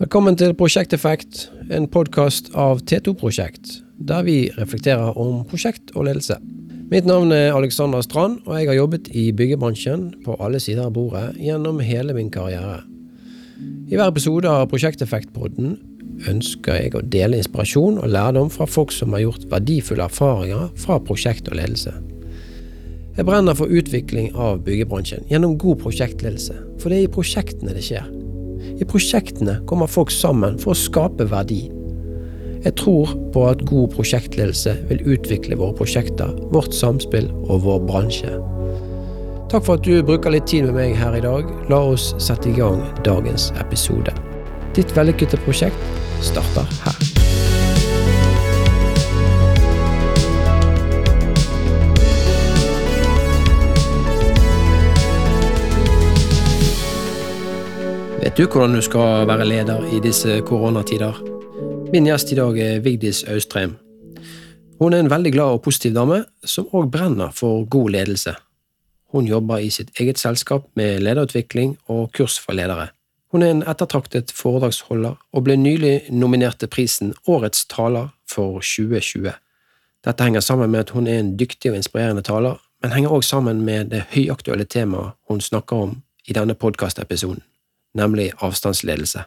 Velkommen til Prosjekteffekt, en podkast av T2-prosjekt, der vi reflekterer om prosjekt og ledelse. Mitt navn er Alexander Strand, og jeg har jobbet i byggebransjen på alle sider av bordet gjennom hele min karriere. I hver episode av Prosjekteffekt-podden ønsker jeg å dele inspirasjon og lærdom fra folk som har gjort verdifulle erfaringer fra prosjekt og ledelse. Jeg brenner for utvikling av byggebransjen gjennom god prosjektledelse, for det er i prosjektene det skjer. I prosjektene kommer folk sammen for å skape verdi. Jeg tror på at god prosjektledelse vil utvikle våre prosjekter, vårt samspill og vår bransje. Takk for at du bruker litt tid med meg her i dag. La oss sette i gang dagens episode. Ditt vellykkede prosjekt starter her. Vet du hvordan du skal være leder i disse koronatider? Min gjest i dag er Vigdis Austrheim. Hun er en veldig glad og positiv dame, som òg brenner for god ledelse. Hun jobber i sitt eget selskap med lederutvikling og kurs for ledere. Hun er en ettertraktet foredragsholder, og ble nylig nominert til prisen Årets taler for 2020. Dette henger sammen med at hun er en dyktig og inspirerende taler, men henger òg sammen med det høyaktuelle temaet hun snakker om i denne podkastepisoden nemlig avstandsledelse.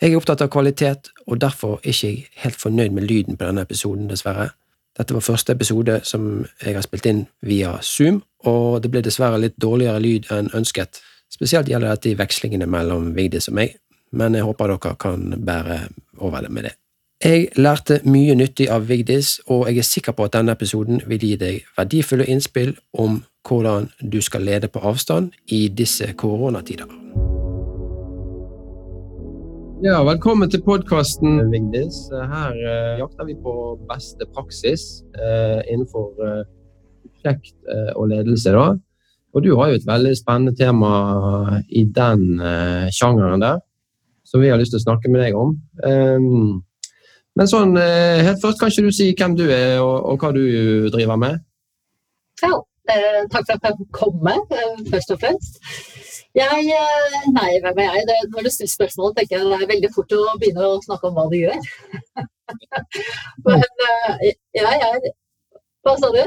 Jeg er opptatt av kvalitet, og derfor er ikke jeg helt fornøyd med lyden på denne episoden, dessverre. Dette var første episode som jeg har spilt inn via Zoom, og det ble dessverre litt dårligere lyd enn ønsket. Spesielt gjelder dette i vekslingene mellom Vigdis og meg, men jeg håper dere kan bære over det med det. Jeg lærte mye nyttig av Vigdis, og jeg er sikker på at denne episoden vil gi deg verdifulle innspill om hvordan du skal lede på avstand i disse koronatider. Ja, velkommen til podkasten, Vigdis. Her uh, jakter vi på beste praksis uh, innenfor uh, prosjekt og ledelse. da. Og du har jo et veldig spennende tema i den sjangeren der, som vi har lyst til å snakke med deg om. Um, men sånn, helt først, kan ikke du si hvem du er og, og hva du driver med? Ja, takk for at jeg kom komme, først og fremst. Jeg, eh, nei, hvem er jeg? Det, når du stiller spørsmålet, tenker jeg det er veldig fort å begynne å snakke om hva du gjør. Men ja, jeg Hva sa du?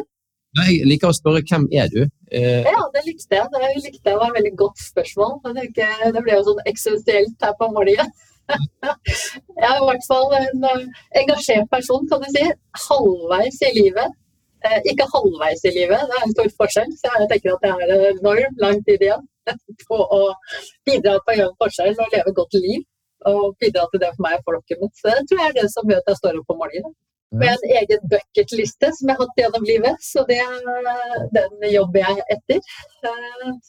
Jeg liker å spørre hvem er du? Eh... Ja, det likte jeg. Det likte jeg var et veldig godt spørsmål. Men det ble jo sånn eksistensielt her på morgenen. jeg er i hvert fall en eh, engasjert person, kan du si. Halvveis i livet. Eh, ikke halvveis i livet, det er en stor forskjell. Så jeg tenker at jeg er enormt lang tid igjen. på å bidra på å gjøre en forskjell og leve et godt liv. Og bidra til det for meg og folket mitt. Så det tror jeg er det som gjør at jeg står opp om morgenen. Med en egen bucketliste som jeg har hatt gjennom livet. Så det, den jobber jeg etter.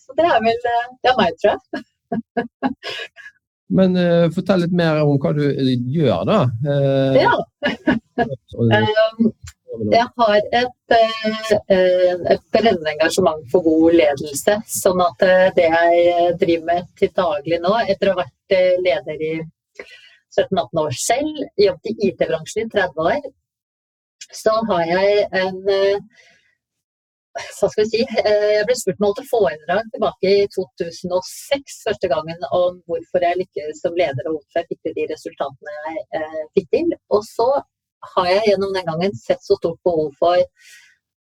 Så det er vel det er meg, tror jeg. Men uh, fortell litt mer om hva du gjør, da. Uh, ja. um, Jeg har et, eh, et brennende engasjement for god ledelse. Sånn at eh, det jeg driver med til daglig nå, etter å ha vært eh, leder i 17-18 år selv, jobbet i IT-bransjen i 30 år, så har jeg en hva skal vi si, Jeg ble spurt om å holde foredrag tilbake i 2006 første gangen om hvorfor jeg lykkes som leder og hvorfor jeg fikk til de resultatene jeg fikk til. Og så har jeg gjennom den gangen sett så stort behov for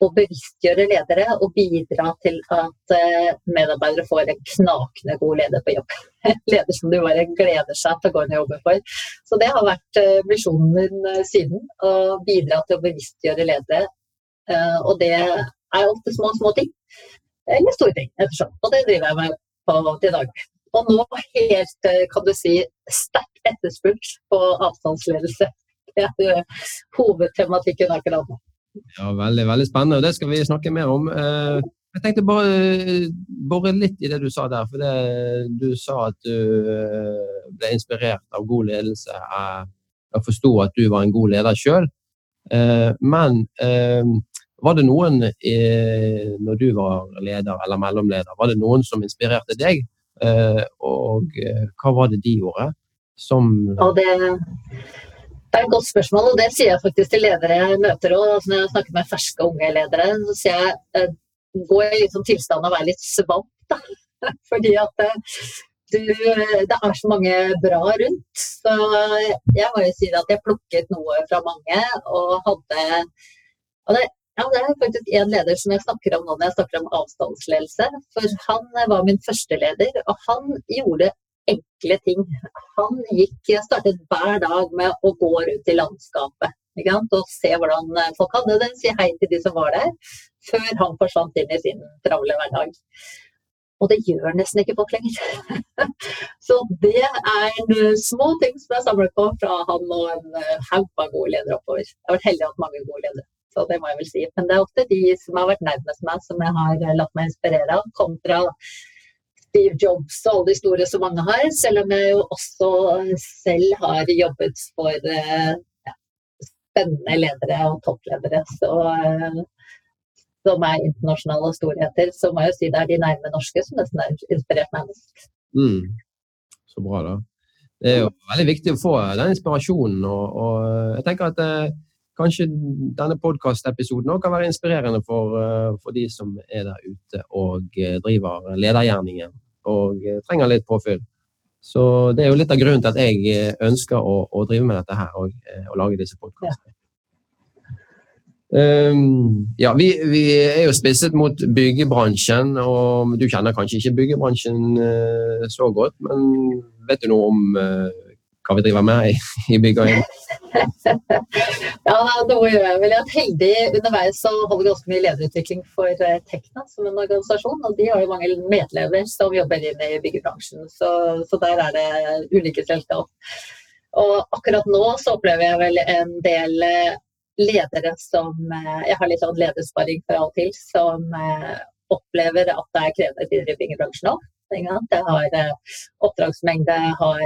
å bevisstgjøre ledere og bidra til at eh, medarbeidere får en knakende god leder på jobb. Leder som du bare gleder seg til å gå inn og jobbe for. Så det har vært eh, visjonen min eh, siden. Å bidra til å bevisstgjøre ledere. Og det er ofte små, små ting. Eller store ting, ettersom. Og det driver jeg med på til dag. Og nå helt, kan du si, sterkt etterspurt på avstandsledelse er hovedtematikken akkurat nå. Ja, veldig, veldig spennende, og det skal vi snakke mer om. Eh, jeg tenkte bare bore litt i det du sa der. for det, Du sa at du eh, ble inspirert av god ledelse. Jeg forsto at du var en god leder sjøl. Eh, men var det noen når du var leder eller mellomleder, var det noen som inspirerte deg? Og hva var det de gjorde? Som og det, det er et godt spørsmål, og det sier jeg faktisk til ledere jeg møter òg. Altså når jeg snakker med ferske unge ledere, så sier jeg eh, gå i liksom tilstand å være litt svamp. Fordi at eh, du, det er så mange bra rundt. Så jeg må jo si at jeg plukket noe fra mange og hadde og det, ja, det er faktisk en leder som jeg snakker om nå når jeg snakker om avstandsledelse. For han var min første leder, og han gjorde enkle ting. Han gikk, startet hver dag med å gå rundt i landskapet og se hvordan folk hadde det, si hei til de som var der, før han forsvant inn i sin travle hverdag. Og det gjør nesten ikke folk lenger. Så det er små ting som jeg samlet på fra han og en haug av gode ledere oppover. Jeg har vært heldig og hatt mange gode ledere så det må jeg vel si. Men det er ofte de som har vært nærmest meg, som jeg har latt meg inspirere av, kontra Steve Jobs og alle de store som mange har. Selv om jeg jo også selv har jobbet for eh, ja, spennende ledere og toppledere. Så, eh, som er internasjonale storheter, så må jeg jo si det er de nærme norske som nesten har inspirert meg mest. Mm. Så bra, da. Det er jo veldig viktig å få den inspirasjonen. Og, og jeg tenker at eh, kanskje denne podkastepisoden kan være inspirerende for, eh, for, de som er der ute og eh, driver ledergjerningen og eh, trenger litt påfyll. Så det er jo litt av grunnen til at jeg ønsker å, å drive med dette her og, og lage disse podkastene. Um, ja, vi, vi, er jo spisset mot byggebransjen, og du kjenner kanskje ikke byggebransjen så godt, men vet du noe om hva vi driver med i, i bygg og ja, noe gjør jeg vel. Jeg er heldig underveis så holder vi ganske mye lederutvikling for eh, Tekna som en organisasjon. Og de har jo mange medlemmer som jobber inn i byggebransjen. Så, så der er det ulike selskap. Og akkurat nå så opplever jeg vel en del eh, ledere som eh, Jeg har litt sånn ledersparing fra og til, som opplever at det er krevende tider i byggebransjen nå. Det har oppdragsmengde har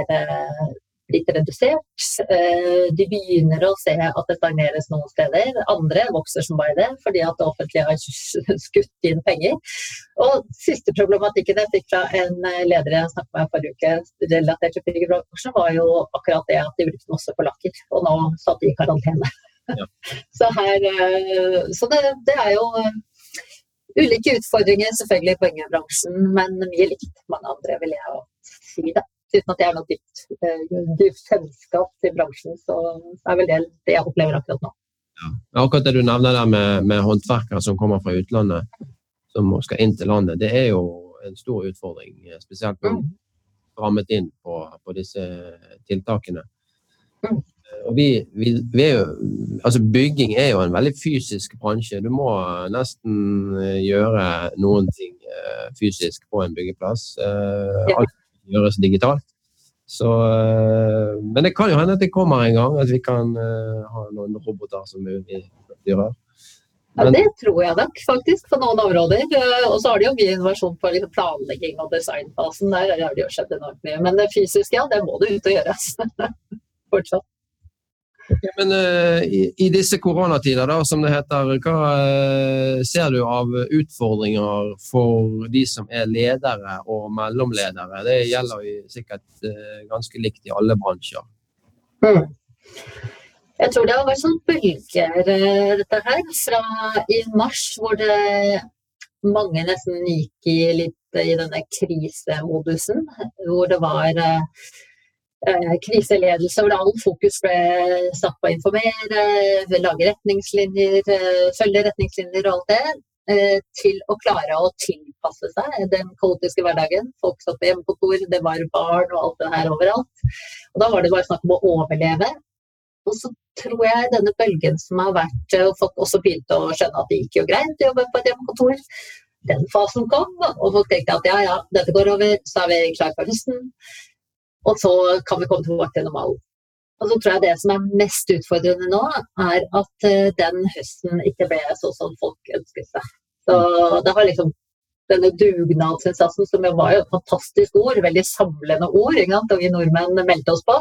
blitt redusert. Eh, de begynner å se at det stagneres noen steder. Andre vokser som bare det, fordi at det offentlige har skutt inn penger. Og siste problematikken jeg fikk fra en leder jeg snakket med forrige uke, relatert til byggebransjen, var jo akkurat det at de brukte masse polakker. Og nå satt de i karantene. Ja. så, her, eh, så det, det er jo ulike utfordringer selvfølgelig i poengbransjen, men mye likt mange andre, vil jeg si. det uten at jeg har noe dypt, eh, dypt kjennskap til bransjen, så er vel det det jeg opplever akkurat nå. Ja. Akkurat det du nevner der med, med håndverkere som kommer fra utlandet, som skal inn til landet, det er jo en stor utfordring. Spesielt mm. rammet inn på, på disse tiltakene. Mm. Og vi, vi, vi er jo, altså bygging er jo en veldig fysisk bransje. Du må nesten gjøre noen ting eh, fysisk på en byggeplass. Eh, ja gjøres digitalt. Så, eh, men det kan jo hende at det kommer en gang, at vi kan uh, ha noen roboter som vi gjør her. Ja, Det tror jeg nok faktisk på noen områder. Eh, og så har de jo mye innovasjon på planlegging og designfasen. Der har det jo skjedd enormt mye. Men det fysiske, ja, det må du ut og gjøres. Fortsatt. Okay, men uh, i, i, disse koronatider, da, som det heter, hva uh, ser du av utfordringer for de som er ledere og mellomledere? Det gjelder jo sikkert uh, ganske likt i alle bransjer. Mm. Jeg tror det har vært sånn bølger, dette her. Fra i mars, hvor det mange nesten gikk i litt i denne krisemodusen. Hvor det var Eh, kriseledelse, hvor all fokus ble satt på å informere, lage retningslinjer, eh, følge retningslinjer og alt det, eh, til å klare å tilpasse seg den kaotiske hverdagen. Folk satt på hjemmekontor, det var barn og alt det her overalt. Og da var det bare snakk om å overleve. Og så tror jeg denne bølgen som har vært, og folk også begynte å skjønne at det gikk jo greit å jobbe på et hjemmekontor. Den fasen kom, og folk tenkte at ja, ja, dette går over, så er vi klare for høsten. Og så kan vi komme tilbake til normalen. Og så tror jeg det som er mest utfordrende nå, er at eh, den høsten ikke ble sånn som folk ønsket seg. Så det har liksom denne dugnadsinnsatsen, som jo var et fantastisk ord, veldig samlende ord, og vi nordmenn meldte oss på.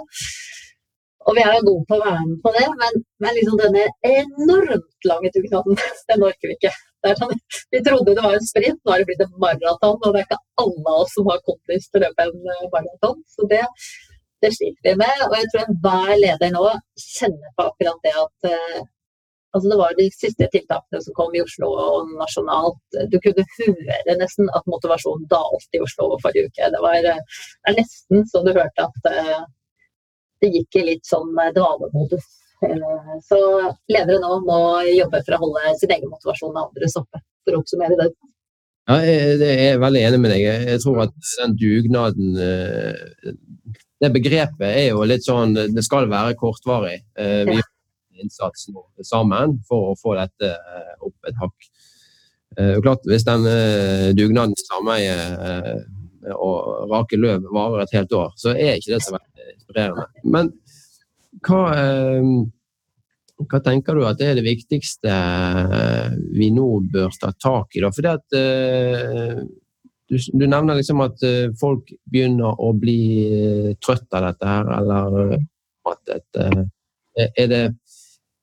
Og vi er jo gode på å være med på det, men, men liksom denne enormt lange dugnaden, den orker vi ikke. Sånn, vi trodde det var en sprint, nå har det blitt en maraton. Og det er ikke alle av oss som har kondis til å løpe en eh, maraton. Så det, det, sliter vi med. Og jeg tror enhver leder nå kjenner på akkurat det at uh, Altså det var de siste tiltakene som kom i Oslo og nasjonalt. Du kunne høre nesten at motivasjonen dalte i Oslo forrige uke. Det var det er nesten så du hørte at det gikk i litt sånn dvalemodus. Uh, så ledere nå må jobbe for å holde sin egen motivasjon og andres oppe, for å oppsummere det. Ja, jeg, jeg er veldig enig med deg. Jeg tror at den dugnaden uh, Det begrepet er jo litt sånn Det skal være kortvarig. Vi ja innsats sammen for å få dette eh, opp et hakk. Eh, klart, Hvis den eh, dugnaden sameiet og rake løv varer et helt år, så er ikke det så veldig inspirerende. Men hva, hva, tenker du at det er det viktigste vi nå bør ta tak i? Da? Fordi at du, du, nevner liksom at folk begynner å bli trøtt av dette her, eller at et, er det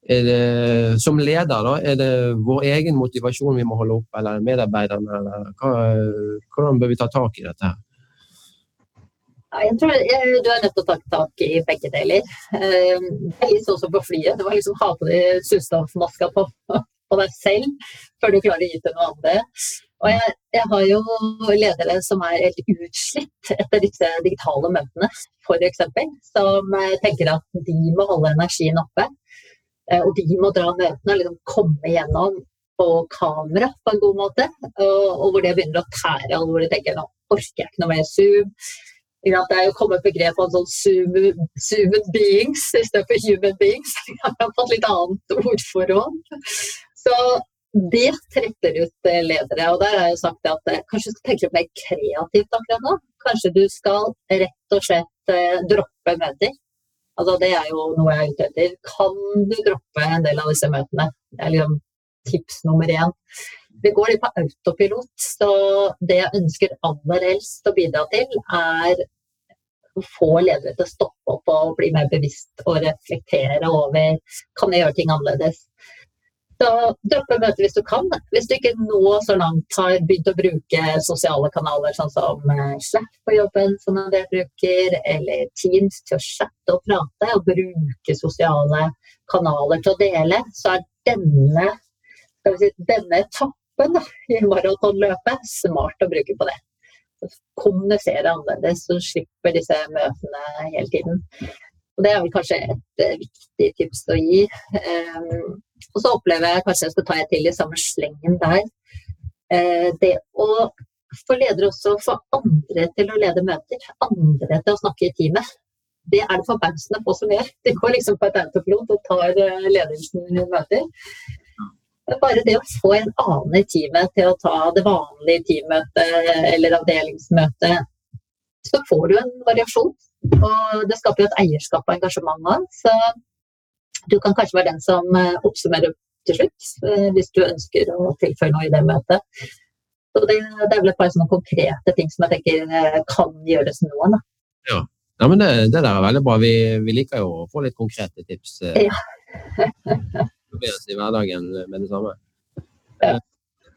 det, som leder, da, er det vår egen motivasjon vi må holde opp, eller medarbeiderne, eller hva, hvordan bør vi ta tak i dette? her? Jeg tror Du er nødt til å ta tak i begge deler. Eh, er litt sånn som på flyet. Det var liksom ha på deg surstoffmaska på, på, deg selv før du klarer å gi til noen andre. Og jeg, jeg, har jo ledere som er helt utslitt etter disse digitale møtene, f.eks. Som tenker at de må holde energien oppe. Eh, og de må dra møtene og liksom komme gjennom på kamera på en god måte. Og, og hvor det begynner å tære, hvor de tenker nå orker jeg ikke noe mer Zoom. Det er jo kommet begrep om sånn zoomed beings istedenfor human beings. Jeg har fått litt annet ordforråd. Så det tretter ut eh, ledere. Og der har jeg sagt at eh, kanskje du skal tenke litt mer kreativt akkurat nå. Kanskje du skal rett og slett droppe møter. Altså, det er jo noe jeg er ute etter. Kan du droppe en del av disse møtene? Det er liksom tips nummer én. Vi går litt på autopilot, så det jeg ønsker aller helst å bidra til, er å få ledere til å stoppe opp og bli mer bevisst og reflektere over kan jeg gjøre ting annerledes. Så droppe møtet hvis du kan. Hvis du ikke nå så langt har begynt å bruke sosiale kanaler sånn som eh, Slack på jobben, som en del bruker, eller Teams til å chatte og prate, og bruke sosiale kanaler til å dele, så er denne, si, denne etappen da, i maratonløpet smart å bruke på det. Kommunisere annerledes, så slipper disse møtene hele tiden. Og Det er vel kanskje et uh, viktig tips å gi. Um, og så opplever jeg kanskje jeg skal ta et til i samme slengen der. Uh, det å få ledere også få andre til å lede møter, andre til å snakke i teamet. Det er det forbausende få som gjør. De går liksom på et autopilot og tar ledelsen i møter. Bare det å få en annen i teamet til å ta det vanlige teammøtet eller avdelingsmøtet, så får du en variasjon og det skaper jo et eierskap og engasjement òg. Så du kan kanskje være den som eh, oppsummerer til slutt, eh, hvis du ønsker å tilføye noe i det møtet. Så det, det er vel et par sånne konkrete ting som jeg tenker eh, kan gjøres nå. Da. Ja. ja, men det, det, der er veldig bra. Vi, vi, liker jo å få litt konkrete tips. Ja. I hverdagen med det samme. Ja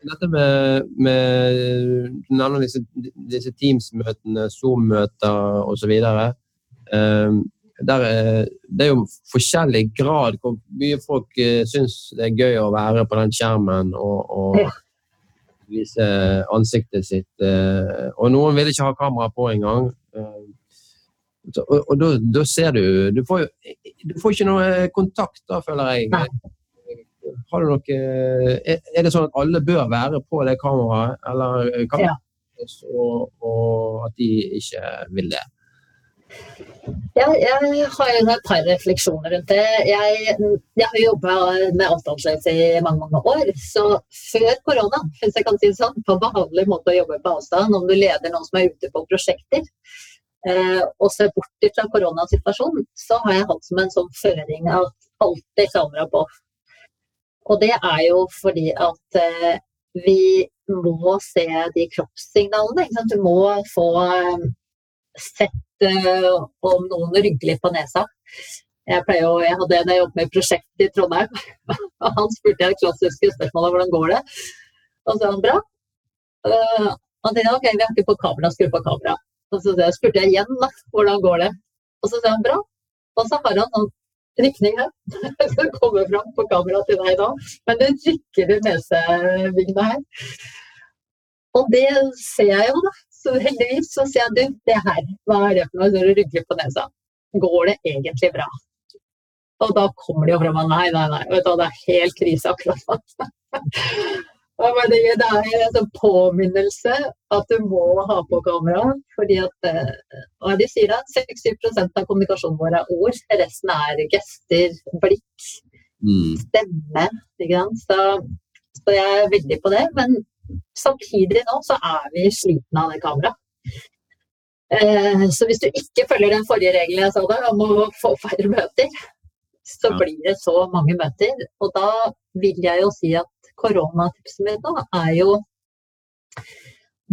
dette med, med disse, disse Teams-møtene, Zoom-møter osv. Um, der, det er jo forskjellig grad hvor mye folk uh, syns det er gøy å være på den skjermen og, og vise ansiktet sitt. Og noen vil ikke ha kamera på engang. Og, og da, da, ser du Du får jo du får ikke noe kontakt da, føler jeg. Nei. Har du noe, er det sånn at alle bør være på det kameraet, eller kan ja. og, og at de ikke vil det? Ja, jeg har et par refleksjoner rundt det. Jeg, jeg har jobba med avstandsledelse i mange mange år. Så før korona, hvis jeg kan si det sånn, på vanlig måte å jobbe på avstand, om du leder noen som er ute på prosjekter, eh, og ser bort fra koronasituasjonen, så har jeg hatt som en sånn føring at alltid kamera på. Og det er jo fordi at eh, vi må se de kroppssignalene. Du må få eh, sett eh, om noen rygger litt på nesa. Jeg, jo, jeg hadde en jeg jobbet med i prosjekt i Trondheim. og Han spurte jeg det klassiske spørsmålet hvordan går det Og så sa han bra. Uh, han tenkte ok, vi har ikke på kamera, skru på kamera. Og så spurte jeg igjen da, hvordan går det Og så sa han bra. Og så har han sånn rykning her. som kommer fram på kamera til deg nå, men det rykker i nesevingene her. Og det ser jeg jo, da. Så heldigvis så sier jeg du, det her, hva er det for noe? Når du rygger på nesa. Går det egentlig bra? Og da kommer det jo fram at nei, nei, nei, vet du, det er helt krise akkurat nå. Det er en sånn påminnelse at du må ha på kamera. fordi at eh, hva de sier da, 60 av kommunikasjonen vår er ord. Resten er gester, blikk, mm. stemme. Så, så, jeg er veldig på det. Men samtidig nå så er vi slitne av det kameraet. Eh, så hvis du ikke følger den forrige regelen jeg sa der, om å få færre møter, så blir det så mange møter. Og da vil jeg jo si at koronatipset mitt nå er jo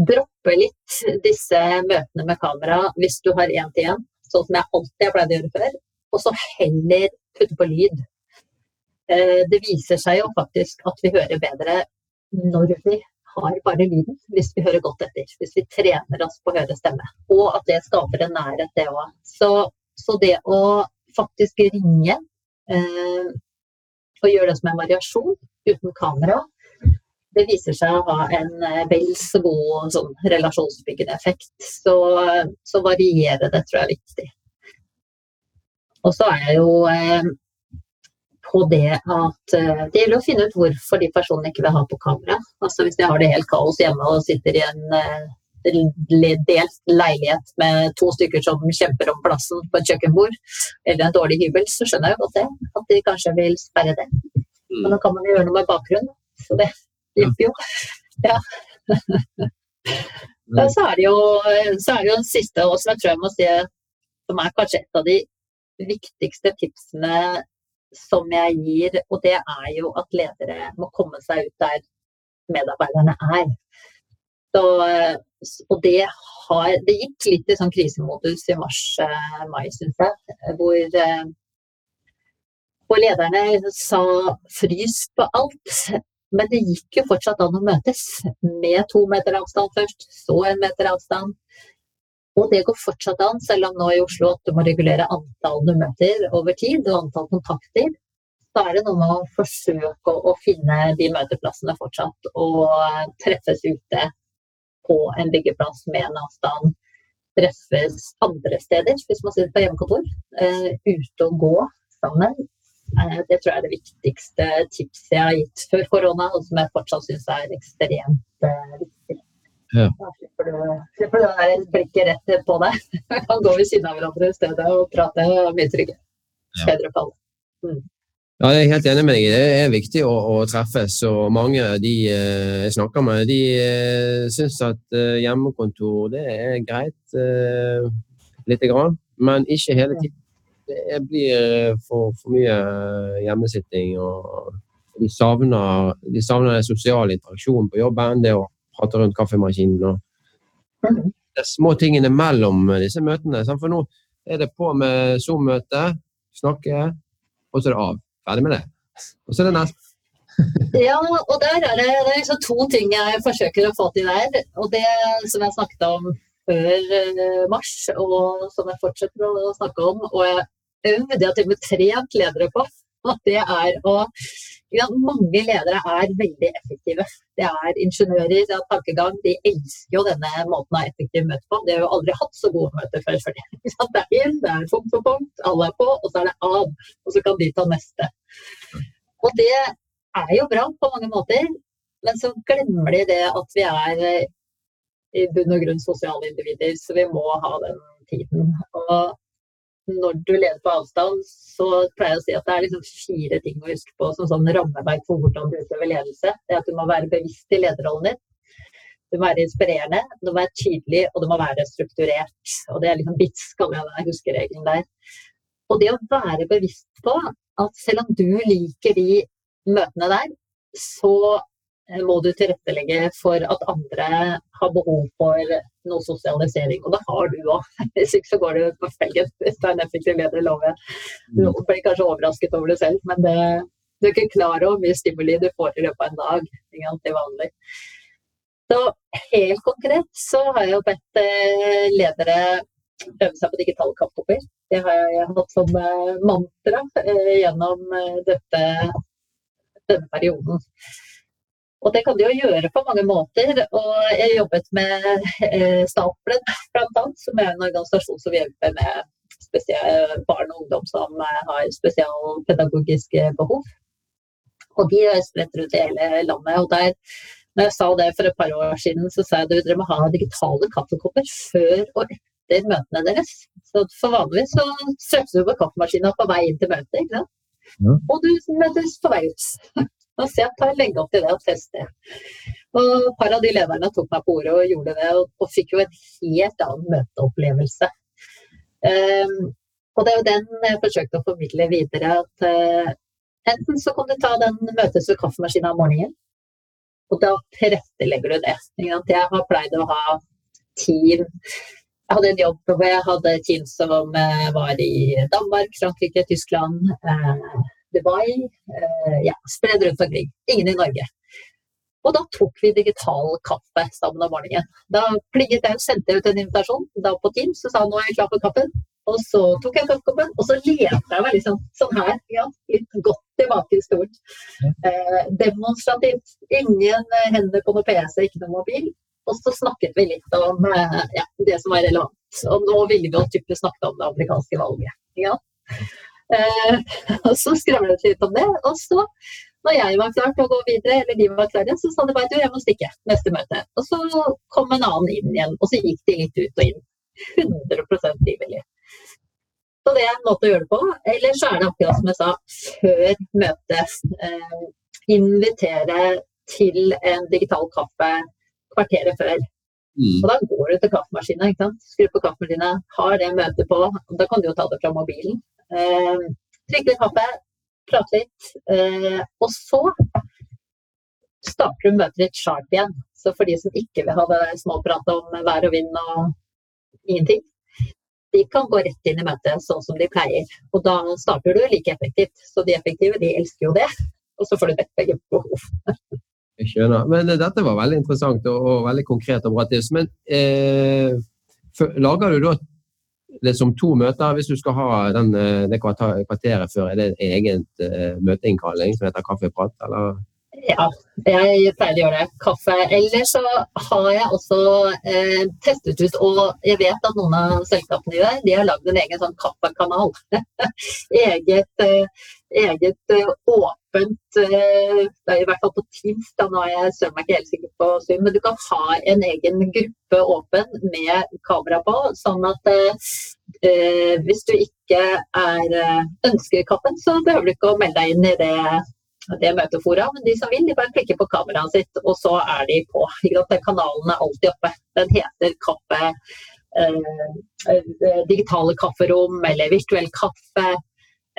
droppe litt disse møtene med kamera hvis du har én-til-én, sånn som jeg alltid har pleid å gjøre før. Og så heller putte på lyd. Eh, det viser seg jo faktisk at vi hører bedre når vi har bare lyden, hvis vi hører godt etter. Hvis vi trener oss på å høre stemme. Og at det skaper en nærhet, det òg. Så, så, det å faktisk ringe eh, og gjøre det som en variasjon, uten kamera, det viser seg å ha en eh, vel så god sånn, relasjonsbyggende effekt. Så, så variere det tror jeg er viktig. Og så er jeg jo eh, på det at eh, det gjelder å finne ut hvorfor de personene ikke vil ha på kamera. Altså Hvis de har det helt kaos hjemme og sitter i en eh, delt leilighet med to stykker som kjemper om plassen på et kjøkkenbord, eller en dårlig hybel, så skjønner jeg godt det. At de kanskje vil sperre det. Mm. Men da kan man jo gjøre noe med bakgrunnen. Så det hjelper jo. Ja. ja. så er det jo, så er det jo den siste, og som jeg tror jeg må si som er kanskje et av de viktigste tipsene som jeg gir, og det er jo at ledere må komme seg ut der medarbeiderne er. Så, og det, har, det gikk litt i sånn krisemodus i mars-mai, eh, syns jeg. Hvor eh, og lederne sa frys på alt. Men det gikk jo fortsatt an å møtes med to meter avstand først, så en meter avstand. Og det går fortsatt an, selv om nå i Oslo at du må regulere antall du møter over tid, og antall kontakter. Så er det noe med å forsøke å finne de møteplassene fortsatt, og treffes ute på en byggeplass med en avstand. Treffes andre steder, hvis man sitter på hjemmekontor. Uh, ute og gå sammen. Eh, det tror jeg er det viktigste tipset jeg har gitt før korona, og som jeg fortsatt syns er ekstremt uh, viktig. Ja. Da slipper du, slipper du være blikket rett på deg. Man kan gå ved siden av hverandre i stedet og prate mye tryggere. Bedre for alle. Mm. Ja, jeg er helt enig med deg. Det er viktig å, å treffes. og Mange av de eh, jeg snakker med, de eh, syns at eh, hjemmekontor det er greit eh, lite grann, men ikke hele tiden det blir for, for mye eh, hjemmesitting. og De savner, de savner sosial interaksjon på jobben, det å prate rundt kaffemaskinen. og Det er små tingene mellom disse møtene. For nå er det på med Zoom-møte, snakke, og så er det av. Ferdig med det. Og så er det neste. ja, og der er det, det er liksom to ting jeg forsøker å få til der. Og det som jeg snakket om før eh, mars, og som jeg fortsetter å snakke om. Og jeg øvd, det til og med trent ledere på. At det er å ja, Mange ledere er veldig effektive. Det er ingeniører, det er tankegang. De elsker jo denne måten å ha effektive møter på. De har jo aldri hatt så gode møter før. For det. det er inn, det er punkt for punkt, alle er på, og så er det av. Og så kan de ta neste. Og det er jo bra på mange måter, men så glemmer de det at vi er i bunn og grunn sosiale individer, så vi må ha den tiden. Og når du leder på avstand, så pleier jeg å si at det er liksom fire ting å huske på som sånn rammeverk for hvordan du utøver ledelse. Det er at du må være bevisst i lederrollen din. Du må være inspirerende, du må være tydelig, og du må være strukturert. Og det er liksom BITS, kaller jeg det, huskeregelen der. Og det å være bevisst på at selv om du liker de møtene der, så må du tilrettelegge for at andre har behov for noe sosialisering. Og det har du òg. Hvis ikke så går du på felgen hvis du er en effektiv leder, lover jeg. Du blir kanskje overrasket over det selv, men det, du er ikke klar over hvor mye stimuli du får i løpet av en dag. til vanlig. Så helt konkret så har jeg jo bedt eh, ledere øve seg på digitale kaffekopper. Det har jeg hatt som mantra gjennom dette, denne perioden. Og det kan de jo gjøre på mange måter. Og jeg jobbet med eh, Stapelen bl.a., som er en organisasjon som hjelper med barn og ungdom som eh, har spesialpedagogiske behov. Og de er spredt rundt i hele landet. Og der, når jeg sa det for et par år siden, så sa jeg at dere må ha digitale kaffekopper før og etter møtene deres. Så for vanligvis så strømmer du på kaffemaskina på vei inn til møtet, ikke sant. Ja. Og du møtes på vei ut. Og så jeg tar legge opp til det og teste. Og et par av de lederne tok meg på ordet og gjorde det, og, og fikk jo en helt annen møteopplevelse. Um, og det er jo den jeg forsøkte å formidle videre, at uh, enten så kan du ta den møtes ved kaffemaskinen om morgenen, og da tilrettelegger du det. Jeg har pleid å ha team jeg hadde en jobb hvor jeg hadde team som uh, var i Danmark, Frankrike, Tyskland. Uh, Dubai, eh, ja, spredd rundt omkring. Ingen i Norge. Og da tok vi digital kaffe sammen om morgenen. Da plinget jeg, og sendte ut en invitasjon da på Teams og sa nå er jeg klar for kaffen. Og så tok jeg kaffekoppen, og så lente jeg meg liksom sånn her, ja, litt godt tilbake i stolen. Eh, demonstrativt. Ingen hender på noe PC, ikke noe mobil. Og så snakket vi litt om eh, ja, det som var relevant. Og nå ville vi jo typisk snakket om det amerikanske valget. Ja. Eh, og så skravlet vi litt om det. Og så, når jeg var klar til å gå videre, eller de var klare, så sa de bare at jeg må stikke neste møte. Og så kom en annen inn igjen, og så gikk de litt ut og inn. 100% frivillig. Så det er en måte å gjøre det på. Eller så er det akkurat som jeg sa, før møtet. Eh, invitere til en digital kaffe kvarteret før. Mm. Og da går du til kaffemaskina, Skru på kaffemaskina, har det møtet på. Da kan du jo ta det fra mobilen. Eh, drikke litt kaffe, prate litt. Eh, og så starter du møtet litt sharp igjen. Så for de som ikke vil ha det småpratet om vær og vind og ingenting, de kan gå rett inn i møtet sånn som de pleier. Og da starter du like effektivt. Så de effektive, de elsker jo det. Og så får du dekt begge behov. Jeg skjønner. Men eh, dette var veldig interessant og, og veldig konkret og bra tips. Men eh, lager du da liksom to møter hvis du skal ha den, eh, det kvarteret før? Er det en egen uh, møteinnkalling som heter kaffeprat, eller? Ja, jeg pleier å gjøre det. Kaffe. Eller så har jeg også eh, testet ut, og jeg vet at noen av selskapene der, de har lagd en egen sånn kaffekanal. eget, eh, eget eh, eh, I hvert fall på Teams, da nå er jeg søren meg ikke helt sikker på Zoom, men du kan ha en egen gruppe åpen med kamera på, sånn at eh, hvis du ikke er, ønsker kaffen, så behøver du ikke å melde deg inn i det det møtefora. Men de som vil, de bare klikker på kameraet sitt, og så er de på. Kanalen er alltid oppe. Den heter Kaffe eh, eh, digitale kafferom eller virtuell kaffe.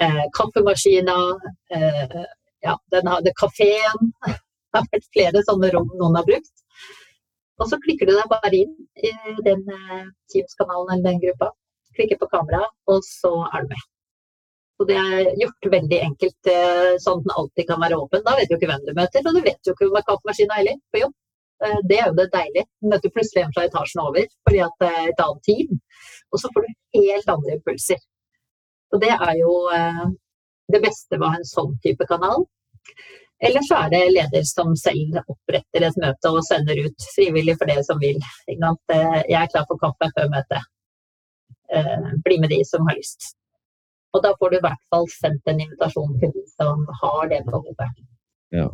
Eh, kaffemaskiner. Eh, ja, den hadde kafeen. Det har vært flere sånne rom noen har brukt. Og så klikker du deg bare inn i den eh, Teams-kanalen eller den gruppa. Klikker på kamera, og så er du med. Og det er gjort veldig enkelt eh, sånn at den alltid kan være åpen. Da vet du ikke hvem du møter, og du vet jo ikke om det er kaffemaskina på jobb. Det er jo det deilige. Du møter plutselig en fra etasjen over fordi at det er et annet team. Og så får du helt andre impulser. Og det er jo eh, det beste ha en sånn type kanal. Eller så er det leder som selv oppretter et møte og sender ut frivillig for det som vil. Jeg er klar for kaffe før møtet. Bli med de som har lyst. Og da får du i hvert fall sendt en invitasjon til de som har det behovet. Ja.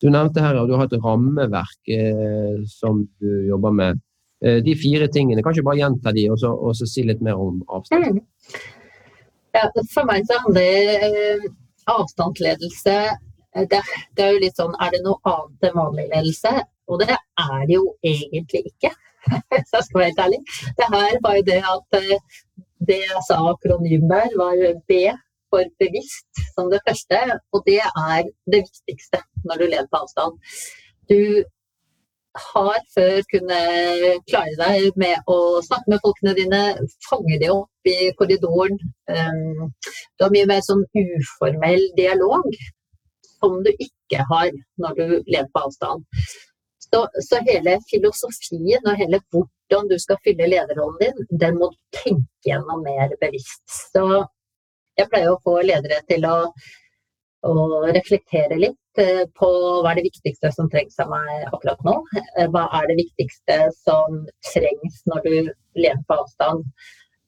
Du nevnte her at du har et rammeverk eh, som du jobber med. Eh, de fire tingene, kan ikke bare gjenta de og så, og så si litt mer om avstand? Mm. Ja, for meg så handler eh, avstandsledelse eh, det, det, er jo litt sånn Er det noe annet enn vanlig ledelse? Og det er det jo egentlig ikke. så jeg skal være helt ærlig. Det her var jo det at eh, det jeg sa akronym der, var B for bevisst som det første. Og det er det viktigste når du leder på avstand. Du har før kunnet klare deg med å snakke med folkene dine, fange dem opp i korridoren. Um, du har mye mer sånn uformell dialog som du ikke har når du lever på avstand. Så, så hele filosofien og hele hvordan du skal fylle lederrollen din, den må du tenke gjennom mer bevisst. Så jeg pleier å få ledere til å, å reflektere litt eh, på hva er det viktigste som trengs av meg akkurat nå. Eh, hva er det viktigste som trengs når du lever på avstand.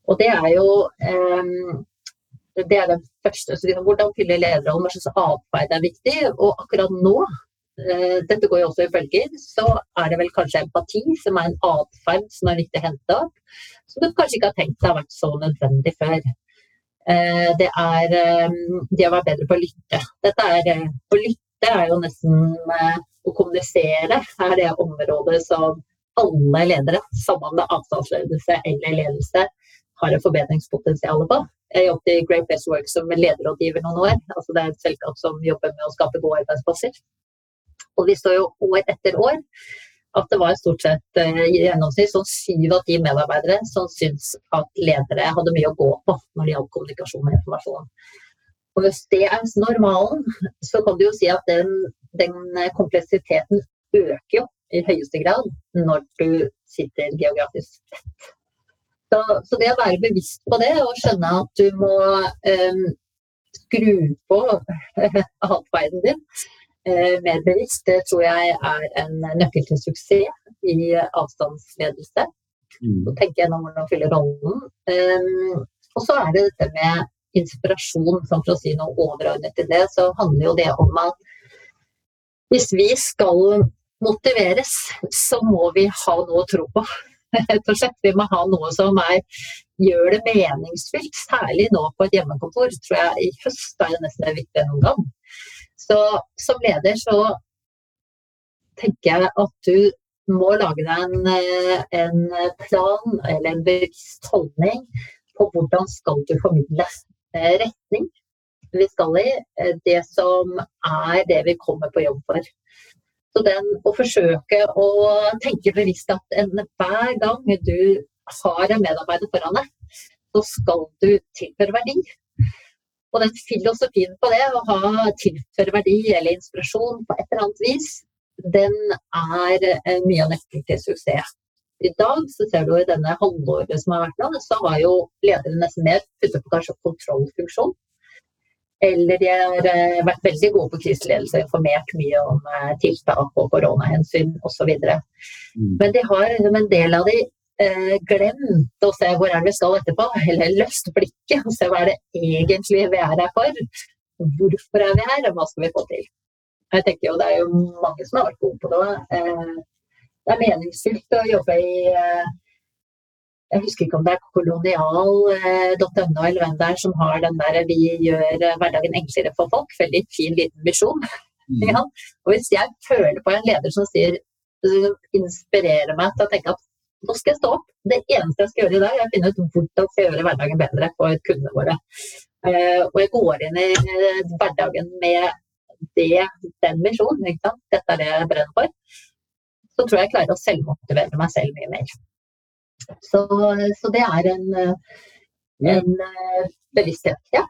Og det er jo um, det er den første. Så hvordan fylle lederrollen, hva slags atferd er viktig. Og akkurat nå Eh, dette går jo også i bølger, så er det vel kanskje empati som er en atferd som er viktig å hente opp, som du kanskje ikke har tenkt deg har vært så nødvendig før. Eh, det er eh, det å være bedre på å lytte. Dette er, å lytte er jo nesten å kommunisere er det området som alle ledere, sammen med avstandsledelse eller ledelse, har et forbedringspotensial på. Jeg jobbet i Great Best Work som lederrådgiver noen år. Altså det er et selskap som jobber med å skape gode arbeidsplasser. Og vi står jo år etter år at det var stort sett eh, gjennomsnitt sånn syv av ti medarbeidere som syntes at ledere hadde mye å gå på når det gjaldt kommunikasjon og informasjon. Og hvis det er normalen, så kan du jo si at den, den kompleksiteten øker jo i høyeste grad når du sitter geografisk tett. Så, så, det å være bevisst på det og skjønne at du må um, skru på atferden din Eh, mer bevisst, det tror jeg er en nøkkel til suksess i avstandsledelse. Mm. Så tenker jeg nå hvordan fylle rollen. Um, og så er det dette med inspirasjon, som for å si noe overordnet til det, så handler jo det om at hvis vi skal motiveres, så må vi ha noe å tro på. Rett og slett. Vi må ha noe som er, gjør det meningsfylt. Særlig nå på et hjemmekontor. tror jeg I høst er det nesten viktigere enn noen gang. Så som leder så tenker jeg at du må lage deg en, eh, en plan eller en bevisst holdning på hvordan skal du formidle eh, retning vi skal i, eh, det som er det vi kommer på jobb for. Så den å forsøke å tenke bevisst at hver gang du har en medarbeider foran deg, så skal du tilføre verdi. Og den filosofien på det, å ha tilføre verdi eller inspirasjon på et eller annet vis, den er eh, mye av nøkkelen til suksess. I dag så ser du i denne halvåret som har vært nå, så har jo ledere nesten mer puttet på kanskje kontrollfunksjon. Eller de har eh, vært veldig gode på kriseledelse, informert mye om eh, tiltak og koronahensyn osv. Mm. Men de har en del av de glemt å se hvor er det vi skal etterpå, eller løst blikket og se hva er det egentlig vi er her for. Hvorfor er vi her, og hva skal vi få til? Jeg tenker jo Det er jo mange som har vært gode på det. Eh, det er meningsfylt å jobbe i eh, jeg husker ikke om det er kolonial.no eh, eller hvem det er som har den der 'vi gjør hverdagen enklere for folk'. Veldig fin liten visjon. Mm. Ja. Og hvis jeg føler på en leder som sier inspirerer meg til å tenke at nå skal jeg stå opp. Det eneste jeg skal gjøre i dag, er å finne ut hvordan skal jeg gjøre hverdagen bedre for kundene våre. Uh, og jeg går inn i hverdagen med det, den misjonen. Dette er det jeg brenner for. Så tror jeg jeg klarer å selvmotivere meg selv mye mer. Så, så det er en, en uh, bevissthet. Ja.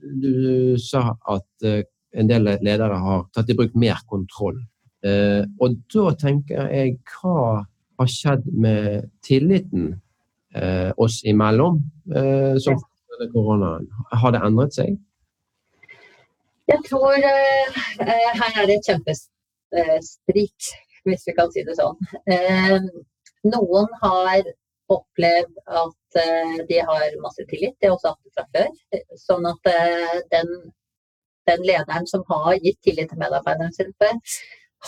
Du sa at en del ledere har tatt i bruk mer kontroll. og da tenker jeg hva har skjedd med tilliten eh, oss imellom eh, som følge koronaen? Har det endret seg? Jeg tror eh, eh her er det et kjempesprik, hvis vi kan si det sånn. Eh, noen har opplevd at eh, de har masse tillit, det er også hatt det fra før. Sånn at den, den lederen som har gitt tillit til medarbeideren sin før,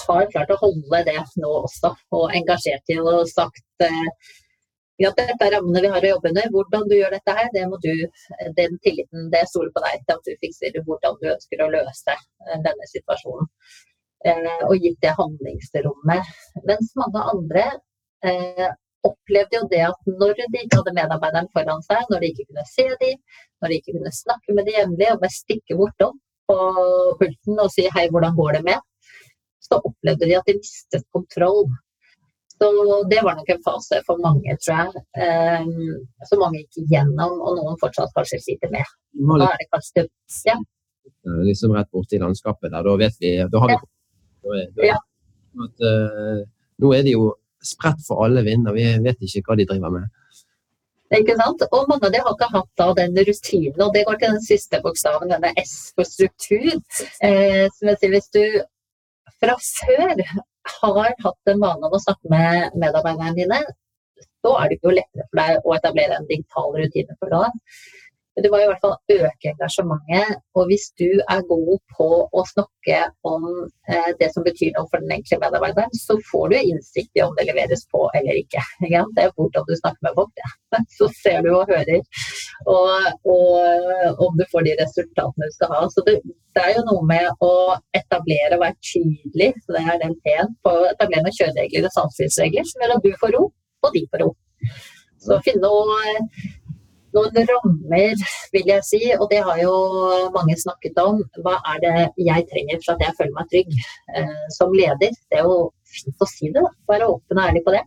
har klart å holde det nå også, og engasjert i og sagt eh, ja, dette er rammene vi har å jobbe under. Hvordan du gjør dette her, det må du, den tilliten, det stoler på deg til at du fikser hvordan du ønsker å løse eh, denne situasjonen. Eh, og gitt det handlingsrommet. Mens mange andre eh, opplevde jo det at når de ikke hadde medarbeideren foran seg, når de ikke kunne se dem, når de ikke kunne snakke med dem jevnlig og bare stikke bortom på pulten og si hei, hvordan går det med, så opplevde de at de mistet kontroll. Så det var nok en fase for mange, tror jeg, um, som mange gikk igjennom, og noen fortsatt kanskje sliter med. Da er det kanskje ja. Liksom rett borti landskapet der, da vet vi Da har vi ja. da er, da er, at, uh, Nå er det jo spredt for alle vinder. Vi vet ikke hva de driver med. Ikke sant? Og mange av dem har ikke hatt da den rutinen, og det går til den siste bokstaven, denne S for struktur. Eh, som jeg sier, hvis du fra før har hatt en vane om å snakke med medarbeiderne dine, så er det jo lettere for deg å etablere en digital rutine for deg. Det var i hvert fall øke engasjementet. Og hvis du er god på å snakke om eh, det som betyr noe for den enkelte medarbeideren, så får du innsikt i om det leveres på eller ikke. Ja, det er hvordan du snakker med folk, det. Så ser du og hører og, og om du får de resultatene du skal ha. Så det, det, er jo noe med å etablere og være tydelig, så det er den P-en, på å etablere noen kjøreregler og samfunnsregler som gjør at du får ro, og de får ro. Så finne noe noen rammer, vil jeg si, og det har jo mange snakket om. Hva er det jeg trenger for at jeg føler meg trygg eh, som leder? Det er jo fint å si det, være åpen og ærlig på det.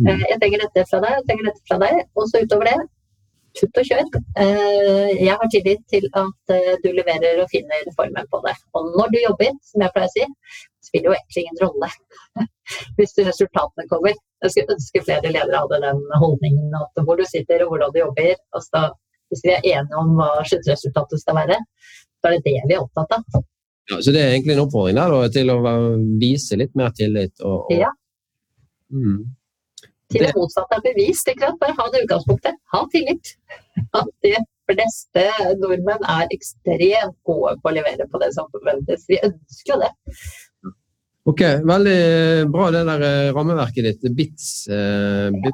Mm. Eh, jeg trenger dette fra deg, jeg trenger dette fra deg. Og så utover det, tutt og kjør. Eh, jeg har tillit til at eh, du leverer og finner formen på det. Og når du jobber, som jeg pleier å si, spiller jo egentlig ingen rolle hvis resultatene kommer. Jeg skulle ønske flere ledere hadde den holdningen at hvor du sitter og hvordan du jobber. Altså, hvis vi er enige om hva sluttresultatet skal være, så er det det vi er opptatt av. Ja, så det er egentlig en oppfordring der, da, til å vise litt mer tillit? Og, og... Ja. Mm. Til det motsatte er bevist. Ikke sant? Bare ha det utgangspunktet. Ha tillit. At de fleste nordmenn er ekstremt gode på å levere på det som forventes. Vi ønsker jo det. Ok, Veldig bra det der eh, rammeverket ditt. BITS. Eh,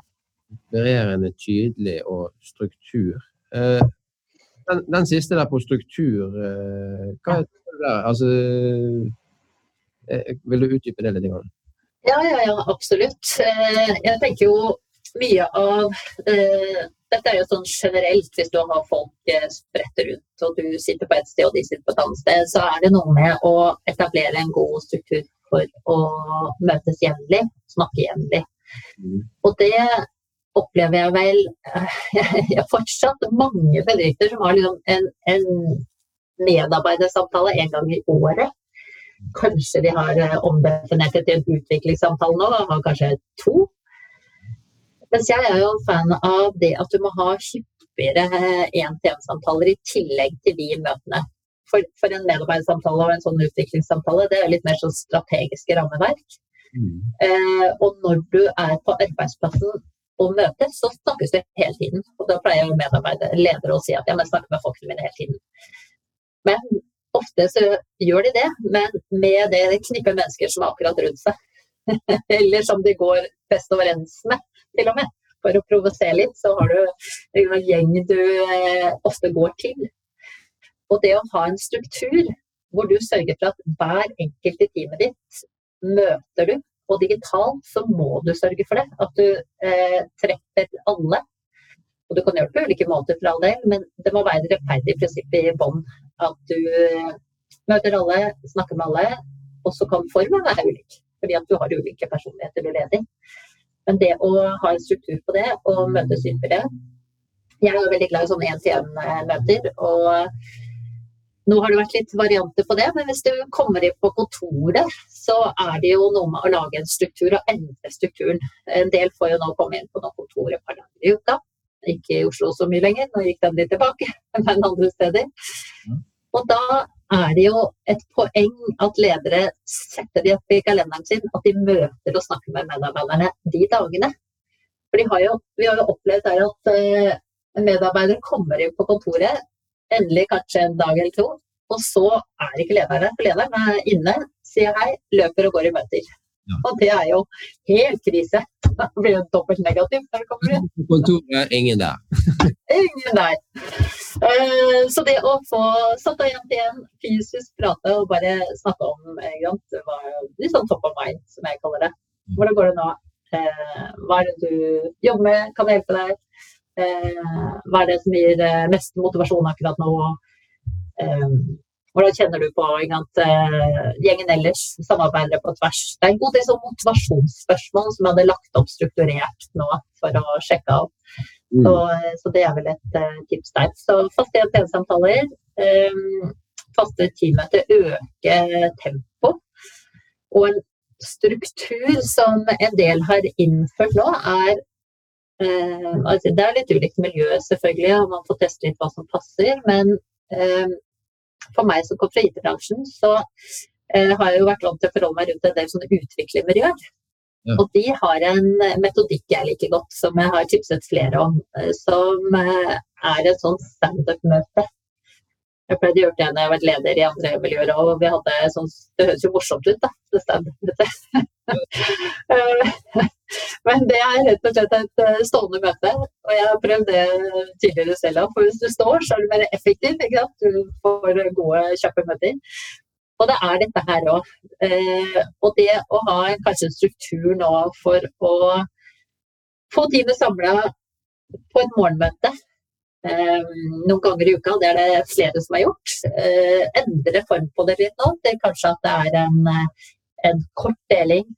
Inspirerende, tydelig og struktur. Eh, den, den, siste der på struktur, eh, hva er det der? Altså, eh, vil du utdype det litt? Ja, ja, ja, absolutt. Eh, jeg tenker jo mye av dette er jo sånn generelt, hvis du har folk spredt rundt og du sitter på et sted og de sitter på et annet sted, så er det noe med å etablere en god struktur for å møtes jevnlig, snakke jevnlig. Mm. Og det opplever jeg vel Jeg har fortsatt mange bedrifter som har liksom en, en medarbeidersamtale en gang i året. Kanskje de har eh, omdefinert det til en utviklingssamtale nå, da har kanskje to. Mens jeg er jo fan av det at du må ha hyppigere én-til-én-samtaler i tillegg til de møtene for, for en medarbeidersamtale og en sånn utviklingssamtale, det er litt mer sånn strategiske rammeverk. Mm. Eh, og når du er på arbeidsplassen og møtes, så snakkes det hele tiden. Og da pleier jo medarbeiderledere å si at ja, men snakker med folkene mine hele tiden. Men ofte så gjør de det, men med det knippet mennesker som er akkurat rundt seg. Eller som de går best overens med, til og med. For å provosere litt, så har du en gjeng du eh, ofte går til. Og det å ha en struktur hvor du sørger for at hver enkelt i teamet ditt møter du, og digitalt så må du sørge for det. At du eh, treffer alle. Og du kan gjøre det på ulike måter for all del, men det må være et rettferdig prinsipp i bånn. At du eh, møter alle, snakker med alle, og så kan formen være ulik. Fordi at du har ulike personligheter du leder. Men det å ha en struktur på det, og møtes hyppigere Jeg er veldig glad i sånne én-til-én-møter. og nå har det vært litt varianter på det, men hvis du kommer inn på kontoret, så er det jo noe med å lage en struktur og endre strukturen. En del får jo nå komme inn på noen kontor et par dager i uka. Ikke i Oslo så mye lenger, nå gikk den litt tilbake, men andre steder. Og da er det jo et poeng at ledere setter det opp i kalenderen sin, at de møter og snakker med medarbeiderne de dagene. For har jo, vi har jo opplevd at eh, medarbeidere kommer inn på kontoret endelig kanskje en dag eller to. Og så er ikke lederen der, for lederen er inne, sier hei, løper og går i møter. Ja. Og det er jo helt krise. Da blir det dobbelt negativt når det kommer inn. På kontoret ingen der. ingen der. Uh, så det å få satt av igjen til en fysisk prate og bare snakke om det var litt sånn top of mind, som jeg kaller det. Hvordan går det nå? Uh, hva er det du jobber med? Kan jeg hjelpe deg? Eh, hva er det som gir eh, mest motivasjon akkurat nå? Eh, hvordan kjenner du på at gjengen ellers, samarbeider på tvers? Det er en god del sånn motivasjonsspørsmål som jeg hadde lagt opp strukturert nå for å sjekke av. Mm. Så, så, det er vel et uh, tips der. Så faste ENT-samtaler, um, faste teammøter, øke tempo. Og en struktur som en del har innført nå, er Det er litt ulikt miljø, selvfølgelig, og man får teste litt hva som passer. Men eh, for meg som kom fra IT-bransjen, så eh, har jeg jo vært vant til å forholde meg rundt en del sånne utviklermiljøer. Ja. Og de har en metodikk jeg liker godt, som jeg har tipset flere om. Eh, som eh, er et sånn standup-møte jeg pleide å gjøre det når jeg har vært leder i andre miljøer òg. Vi hadde sånn, det høres jo morsomt ut, da. Det Men det er rett og slett et eh, stående møte. Og jeg har prøvd det tidligere selv òg. For hvis du står, så er du mer effektiv. Ikke sant? Du får gode, kjappe møter. Og det er dette her òg. Eh, og det å ha kanskje en struktur nå for å få teamet samla på et morgenmøte Eh, noen ganger i uka. Det er det flere som har gjort. Eh, endre form på det litt nå til kanskje at det er en, eh, en kort deling.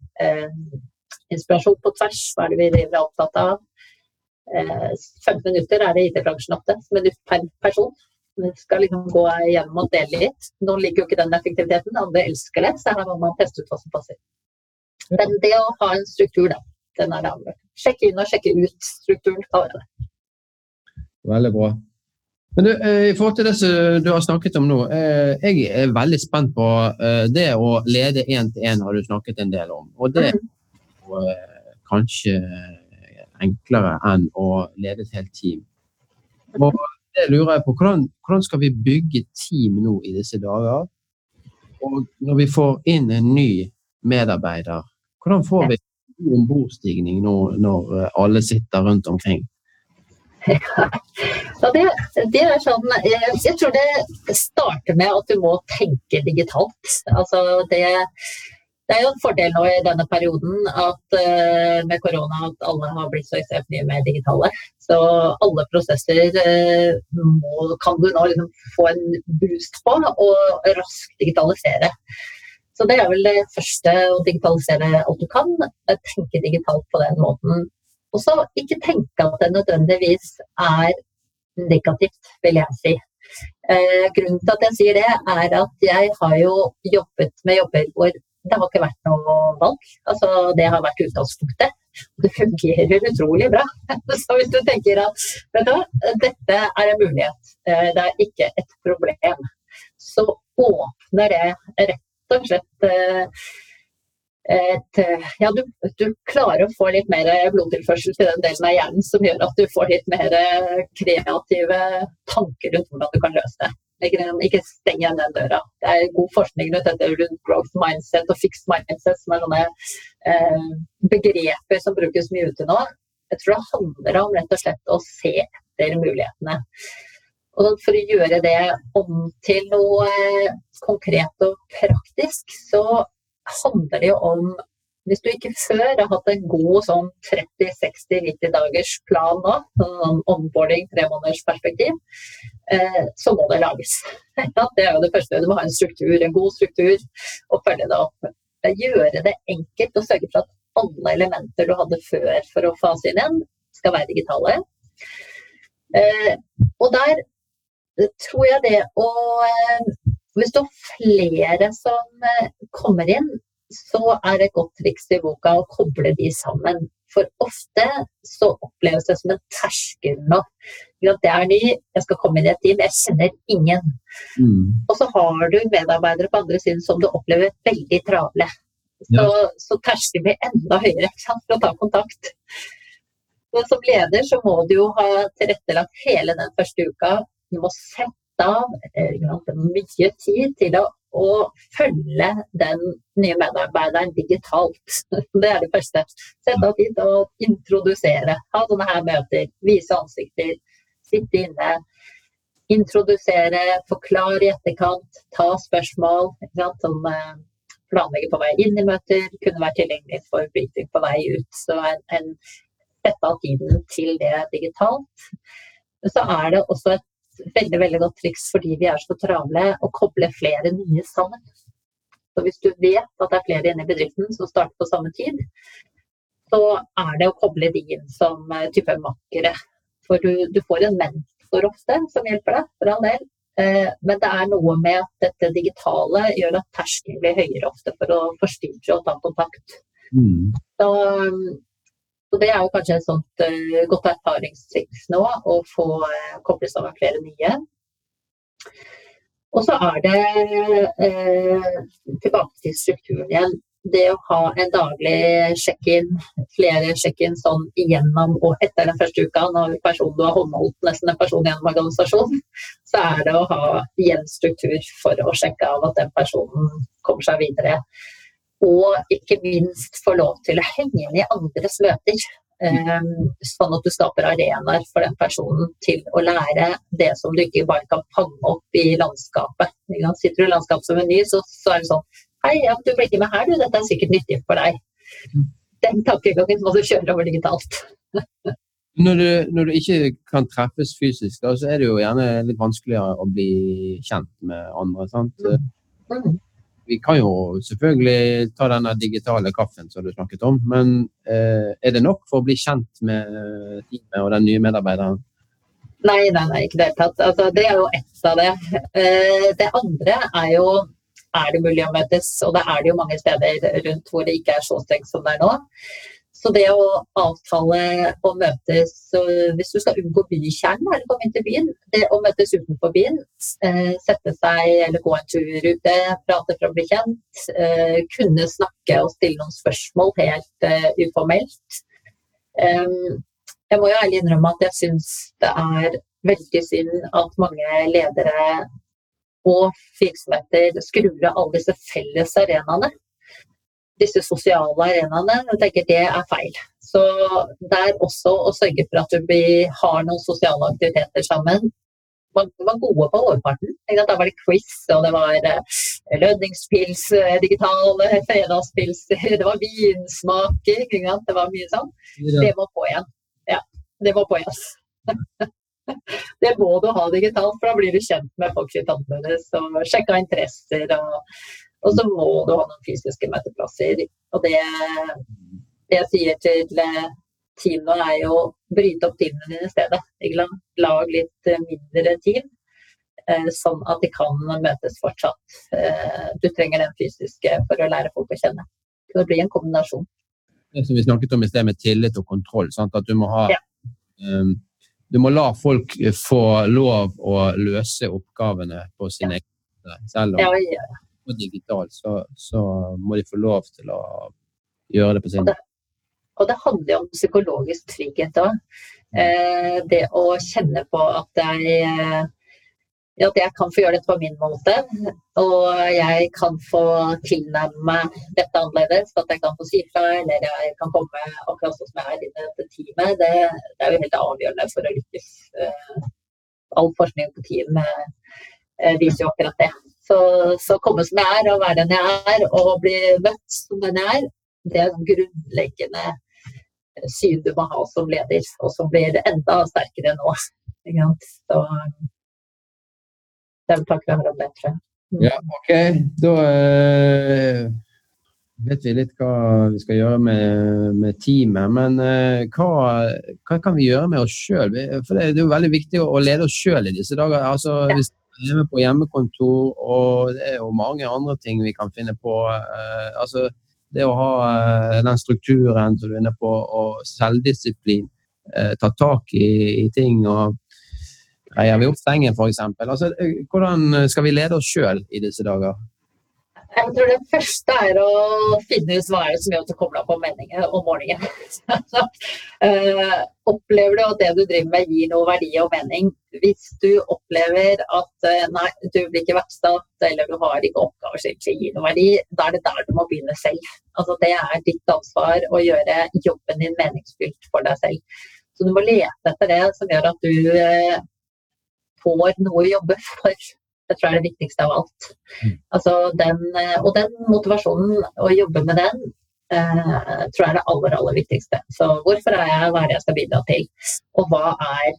Inspirasjon på tvers, hva er det vi driver er opptatt av. 15 minutter er det IT-bransjen ofte, minutt per person. Vi skal liksom gå gjennom og dele litt. Noen liker jo ikke den effektiviteten, andre elsker det. Så her må man teste ut hva som passer. Men det å ha en struktur, da, den er det avgjørende. Sjekke inn og sjekke ut strukturen. Av det. Veldig bra. Men du, eh, I forhold til det som du har snakket om nå, eh, jeg er veldig spent på eh, det å lede én til én, har du snakket en del om. Og det er kanskje enklere enn å lede et helt team. Og det lurer jeg på, hvordan, hvordan skal vi bygge team nå i disse dager? Og når vi får inn en ny medarbeider, hvordan får vi ombordstigning nå når alle sitter rundt omkring? Ja, det, det, er sånn eh, Jeg tror det starter med at du må tenke digitalt. Altså det, det er jo en fordel nå i denne perioden at uh, med korona at alle har blitt så ekstremt mye mer digitale. Så alle prosesser uh, må, kan du nå liksom få en boost på og raskt digitalisere. Så det er vel det første, å digitalisere alt du kan. Tenke digitalt på den måten. Og så ikke tenke at det nødvendigvis er negativt, vil jeg si. Eh, grunnen til at jeg sier det, er at jeg har jo jobbet med jobber hvor det har ikke vært noe valg. Altså, det har vært utgangspunktet. Og det fungerer utrolig bra. Så hvis du tenker at vet du hva, dette er en mulighet, eh, det er ikke et problem, så åpner det rett og slett eh, et, ja, du, du, klarer å få litt mer blodtilførsel til den delen av hjernen som gjør at du får litt mer kreative tanker rundt hvordan du kan løse det. Ikke, steng igjen den døra. Det er god forskning rundt dette rundt growth mindset og fixed mindset, som er sånne eh, begreper som brukes mye ute nå. Jeg tror det handler om rett og slett å se etter mulighetene. Og for å gjøre det om til noe konkret og praktisk, så handler det jo om hvis du ikke før har hatt en god sånn 30-60-90 dagers plan nå, sånn onboarding, tremånedersperspektiv, eh, så må det lages. Det er jo det første. Du må ha en struktur, en god struktur, og følge det opp. Gjøre det enkelt og sørge for at alle elementer du hadde før for å fase inn igjen, skal være digitale. Eh, og der tror jeg det å eh, hvis du har flere som eh, kommer inn, så er det et godt triks i boka å koble de sammen. For ofte så oppleves det som en terskel nå. Det er ny, jeg skal komme inn i et team, jeg kjenner ingen. Mm. Og så har du medarbeidere på andre siden som du opplever veldig travle. Så, ja. så terskelen blir enda høyere for å ta kontakt. Men som leder så må du jo ha tilrettelagt hele den første uka. Du må sette av eh, mye tid til å, å, følge den nye medarbeideren digitalt. Det er det første. Sette av tid og introdusere. Ha sånne her møter. Vise ansikter. Sitte inne. Introdusere, forklare i etterkant, ta spørsmål. Som eh, planlegge på vei inn i møter, kunne være tilgjengelig for briefing på vei ut. Så en, en sette av tiden til det digitalt. Så er det også et veldig veldig godt triks fordi vi er så travle, å koble flere nye sammen. Så Hvis du vet at det er flere inne i bedriften som starter på samme tid, så er det å koble de inn som eh, type makkere. For du, du får en mentor ofte som hjelper deg, for all del. Men det er noe med at dette digitale gjør at terskelen blir høyere ofte for å forstyrre og ta kontakt. Mm. Så, så, det er jo kanskje et sånt uh, godt erfaringstriks nå, å få uh, koble sammen flere nye. Og så er det uh, tilbake til strukturen igjen det å ha en daglig sjekk-in, flere sjekk-in sånn igjennom og etter den første uka, når personen du har håndholdt nesten en person gjennom organisasjonen, så er det å ha igjen struktur for å sjekke av at den personen kommer seg videre. Og ikke minst få lov til å henge inn i andres møter. Um, sånn at du skaper arenaer for den personen til å lære det som du ikke bare kan fange opp i landskapet. Sitter du i landskapet som en ny, så, så er det sånn Hei, ja, du blir ikke med her, du. Dette er sikkert nyttig for deg. Den tankegangen må du kjøre over digitalt. Når du, når du, ikke kan treffes fysisk, da, så er det jo gjerne litt vanskeligere å bli kjent med andre. sant? Mm. mm. Vi kan jo selvfølgelig ta denne digitale kaffen som du snakket om, men eh, er det nok for å bli kjent med teamet og den nye medarbeideren? Nei, nei, nei ikke i det hele tatt. Altså, det er jo ett av det. Eh, det andre er jo er det mulig å møtes. Og det er det jo mange steder rundt hvor det ikke er så strengt som det er nå. Så det å avtale å møtes Hvis du skal unngå bykjernen eller komme inn til byen, det å møtes utenfor byen, eh, sette seg eller gå en tur ute, prate for å bli kjent, eh, kunne snakke og stille noen spørsmål helt uh, uformelt. Jeg må jo ærlig innrømme at jeg syns det er veldig synd at mange ledere og virksomheter skrur av alle disse felles arenaene. Disse sosiale arenaene. Jeg tenker det er feil. Så det er også å sørge for at du har noen sosiale aktiviteter sammen. Man var gode på overparten. Da var det quiz, og det var uh, lønningspils, uh, digitale fredagspils, det var vinsmaking. Det var mye sånn. Det må på igjen. Ja, det må på igjen. det må du ha digitalt, for da blir du kjent med folk sitt annerledes og sjekka interesser. Og, og, så må du ha noen fysiske møteplasser. Og det, det jeg sier til eh, teamene er jo bryte opp teamene dine i stedet. Lag litt eh, mindre team, eh, sånn at de kan møtes fortsatt. Du trenger den fysiske for å lære folk å kjenne. Det blir en kombinasjon. Det som vi snakket om i sted med tillit og kontroll. Sant? At du må ha ja. um, du må la folk få lov å løse oppgavene på sin egen måte. Selv om det er digitalt, så, så, må de få lov til å gjøre det på sin måte. Og det handler jo om psykologisk trygghet òg. Eh, det å kjenne på at jeg eh, at jeg kan få gjøre dette på min måte. Og jeg kan få tilnærme meg dette annerledes. At jeg kan få si fra, eller jeg kan komme akkurat sånn som jeg er i dette teamet. Det, det, er jo helt avgjørende for å lykkes. Eh, all forskning på team eh, viser jo akkurat det. Så, så komme som jeg er, og være den jeg er, og bli møtt som den jeg er, det er grunnleggende syn du må ha som leder, og som blir enda sterkere nå. Så, de tar hverandre om det, tror jeg. Mm. Ja, OK. Da øh, vet vi litt hva vi skal gjøre med, med teamet. Men øh, hva, hva, kan vi gjøre med oss sjøl? For det, det, er jo veldig viktig å, lede oss sjøl i disse dager. Altså, ja. Hvis er på hjemmekontor, og det er jo mange andre ting vi kan finne på. Uh, altså, det å ha den strukturen som du er inne på, og selvdisiplin. ta tak i, i ting. og Greier vi opp sengen, f.eks.? Altså, eh, hvordan skal vi lede oss sjøl i disse dager? Jeg tror det første er å finne ut hva er det som gjør at du kobler på om morgenen. Så, opplever du at det du driver med gir noe verdi og mening? Hvis du opplever at uh, nei, du blir ikke verdsatt eller du har ikke oppgaver som gir noe verdi, da er det der du må begynne selv. Altså, det er ditt ansvar å gjøre jobben din meningsfylt for deg selv. Så du må lete etter det som gjør at du uh, får noe å jobbe for. Det tror jeg er det viktigste av alt. Mm. Altså den, eh, og den motivasjonen, å jobbe med den, eh, tror jeg er det aller, aller viktigste. Så hvorfor er jeg, hva er det jeg skal bidra til, og hva er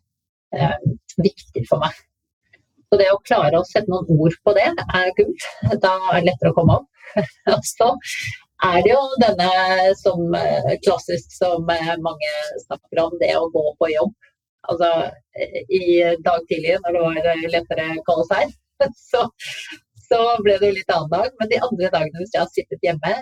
eh, viktig for meg. Så det å klare å sette noen ord på det, er kult. Da er det lettere å komme opp. og så er det jo denne som eh, klassisk som mange snakker om, det å gå på jobb. Altså i dag tidlig når det var lettere kaos her, så, så ble det jo litt annen dag. Men de andre dagene hvis jeg har sittet hjemme,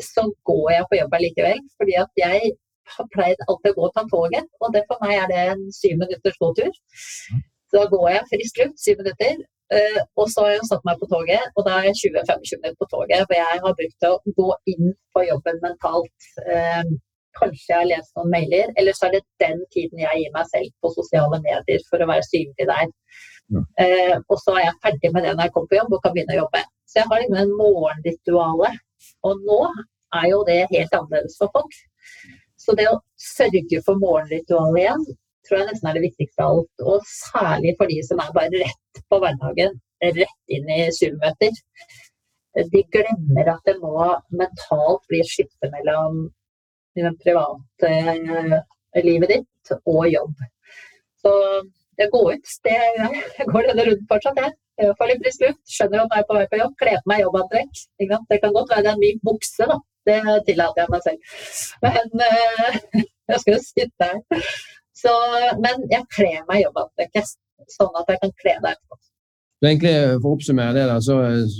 så går jeg på jobb allikevel. Fordi at jeg har pleid alltid å gå og ta toget, og det for meg er det en syv minutters gåtur. Så da går jeg frisk luft, syv minutter. Uh, og så har jeg satt meg på toget, og da er jeg 20-25 minutter på toget. For jeg har brukt å gå inn på jobben mentalt. Uh, kanskje jeg har lest noen mailer, eller så er det den tiden jeg gir meg selv på sosiale medier for å være synlig der. Ja. Uh, og så er jeg ferdig med det når jeg kommer på jobb og kan begynne å jobbe. Så jeg har liksom en morgenrituale. Og nå er jo det helt annerledes for folk. Så det å sørge for morgenritualet igjen, tror jeg nesten er det viktigste av alt. Og særlig for de som er bare rett på hverdagen, rett inn i Zoom-møter. De glemmer at det må mentalt bli et skifte mellom private eh, livet ditt og jobb. Så går ut. Det, jeg går denne runden fortsatt, jeg. jeg får litt frisk luft. Skjønner at jeg er på vei på jobb. Kler på meg jobbantrekk. Det kan godt være det er en myk bukse, da. Det tillater jeg meg selv. Men uh, jeg skal jo sitte her. Så, men jeg kler meg jobbantrekk, sånn at jeg kan kle det etterpå. Egentlig, For å oppsummere det, da, så,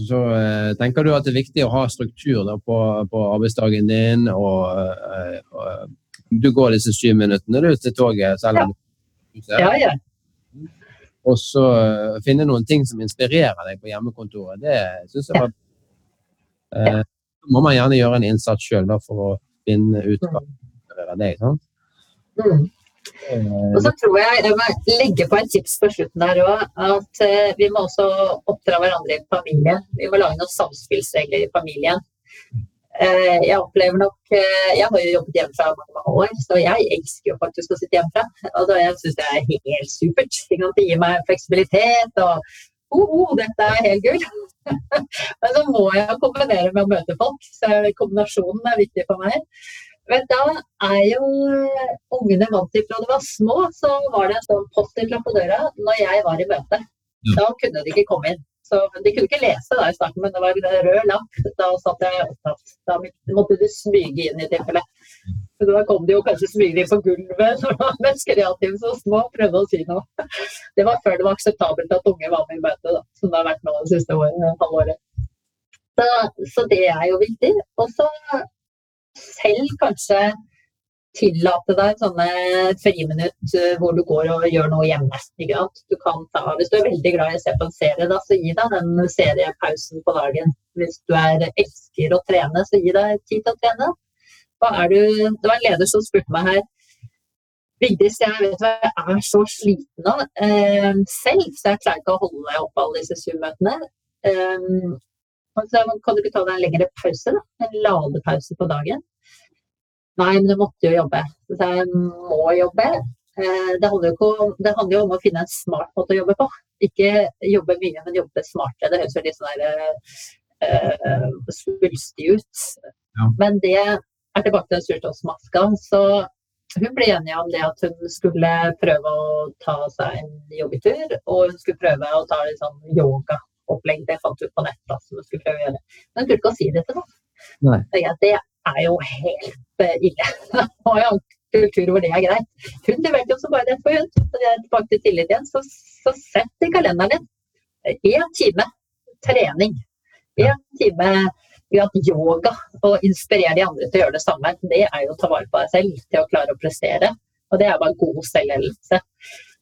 så uh, tenker du at det er viktig å ha struktur da, på, på, arbeidsdagen din. og uh, Du går disse syv minuttene du, til toget selv om du ja, ja. Og så finne noen ting som inspirerer deg på hjemmekontoret. Det syns jeg var ja må man gjerne gjøre en innsats sjøl for å finne ut hva deg. sant? Mm. Og så tror jeg jeg må legge på et tips på slutten her òg. At uh, vi må også oppdra hverandre i familien. Vi må lage noen samspillsregler i familien. Uh, jeg opplever nok uh, Jeg har jo jobbet hjemmefra mange, mange år, så jeg elsker jo faktisk å sitte hjemmefra. Altså, jeg syns det er helt supert. Det gir meg fleksibilitet og oh, oh, dette er helt gull. Men så må jeg kombinere med å møte folk, så kombinasjonen er viktig for meg. Men da er jo eh, ungene vant til fra de var små, så var det en sånn post-it-lapp på døra når jeg var i møte. Da kunne de ikke komme inn. Så De kunne ikke lese da i starten, men det var en rød lapp. Da satt jeg opptatt. Da måtte de smyge inn i tilfelle. Så da kom de jo kanskje smygende inn på gulvet når man mest kreative så små prøvde å si noe. Det var før det var akseptabelt at unge var med i møtet, da, som det har vært nå det siste halvåret. Så, så det er jo viktig. Og så selv kanskje tillate deg sånne friminutt eh, hvor du går og gjør noe hjemme. Du kan ta, hvis du er veldig glad i å se på en serie, da, så gi deg den seriepausen på dagen. Hvis du er, elsker å trene, så gi deg tid til å trene. Du, det var en leder som spurte meg her Vigdis, jeg vet hva, jeg er så sliten av eh, selv, så jeg klarer ikke å holde oppe alle disse Zoom-møtene. Um, kan du ikke ta deg en lengre pause? da? En ladepause på dagen? Nei, men du måtte jo jobbe. Så jeg må jobbe. Eh, det handler, om, det handler, jo om å finne en smart måte å jobbe på. Ikke jobbe mye, men jobbe smartere. Det høres jo litt sånn uh, svulstig ut. Ja. Men det er tilbake til den surtåsmaska. Så hun ble enig om det at hun skulle prøve å ta seg en joggetur. Og hun skulle prøve å ta litt sånn yogaopplegg. Det fant hun på nett. da, som hun skulle prøve å gjøre. Men hun turte ikke å si det til noen. Det er jo helt ille. Nå har jeg en kultur hvor det er greit. Hun leverte jo så bare det for hun. Så det er tilbake til tillit igjen. Så, så sett i kalenderen din én time trening. Én time yoga og inspirere de andre til å gjøre det samme. Det er jo å ta vare på deg selv, til å klare å prestere. Og det er bare god selvledelse.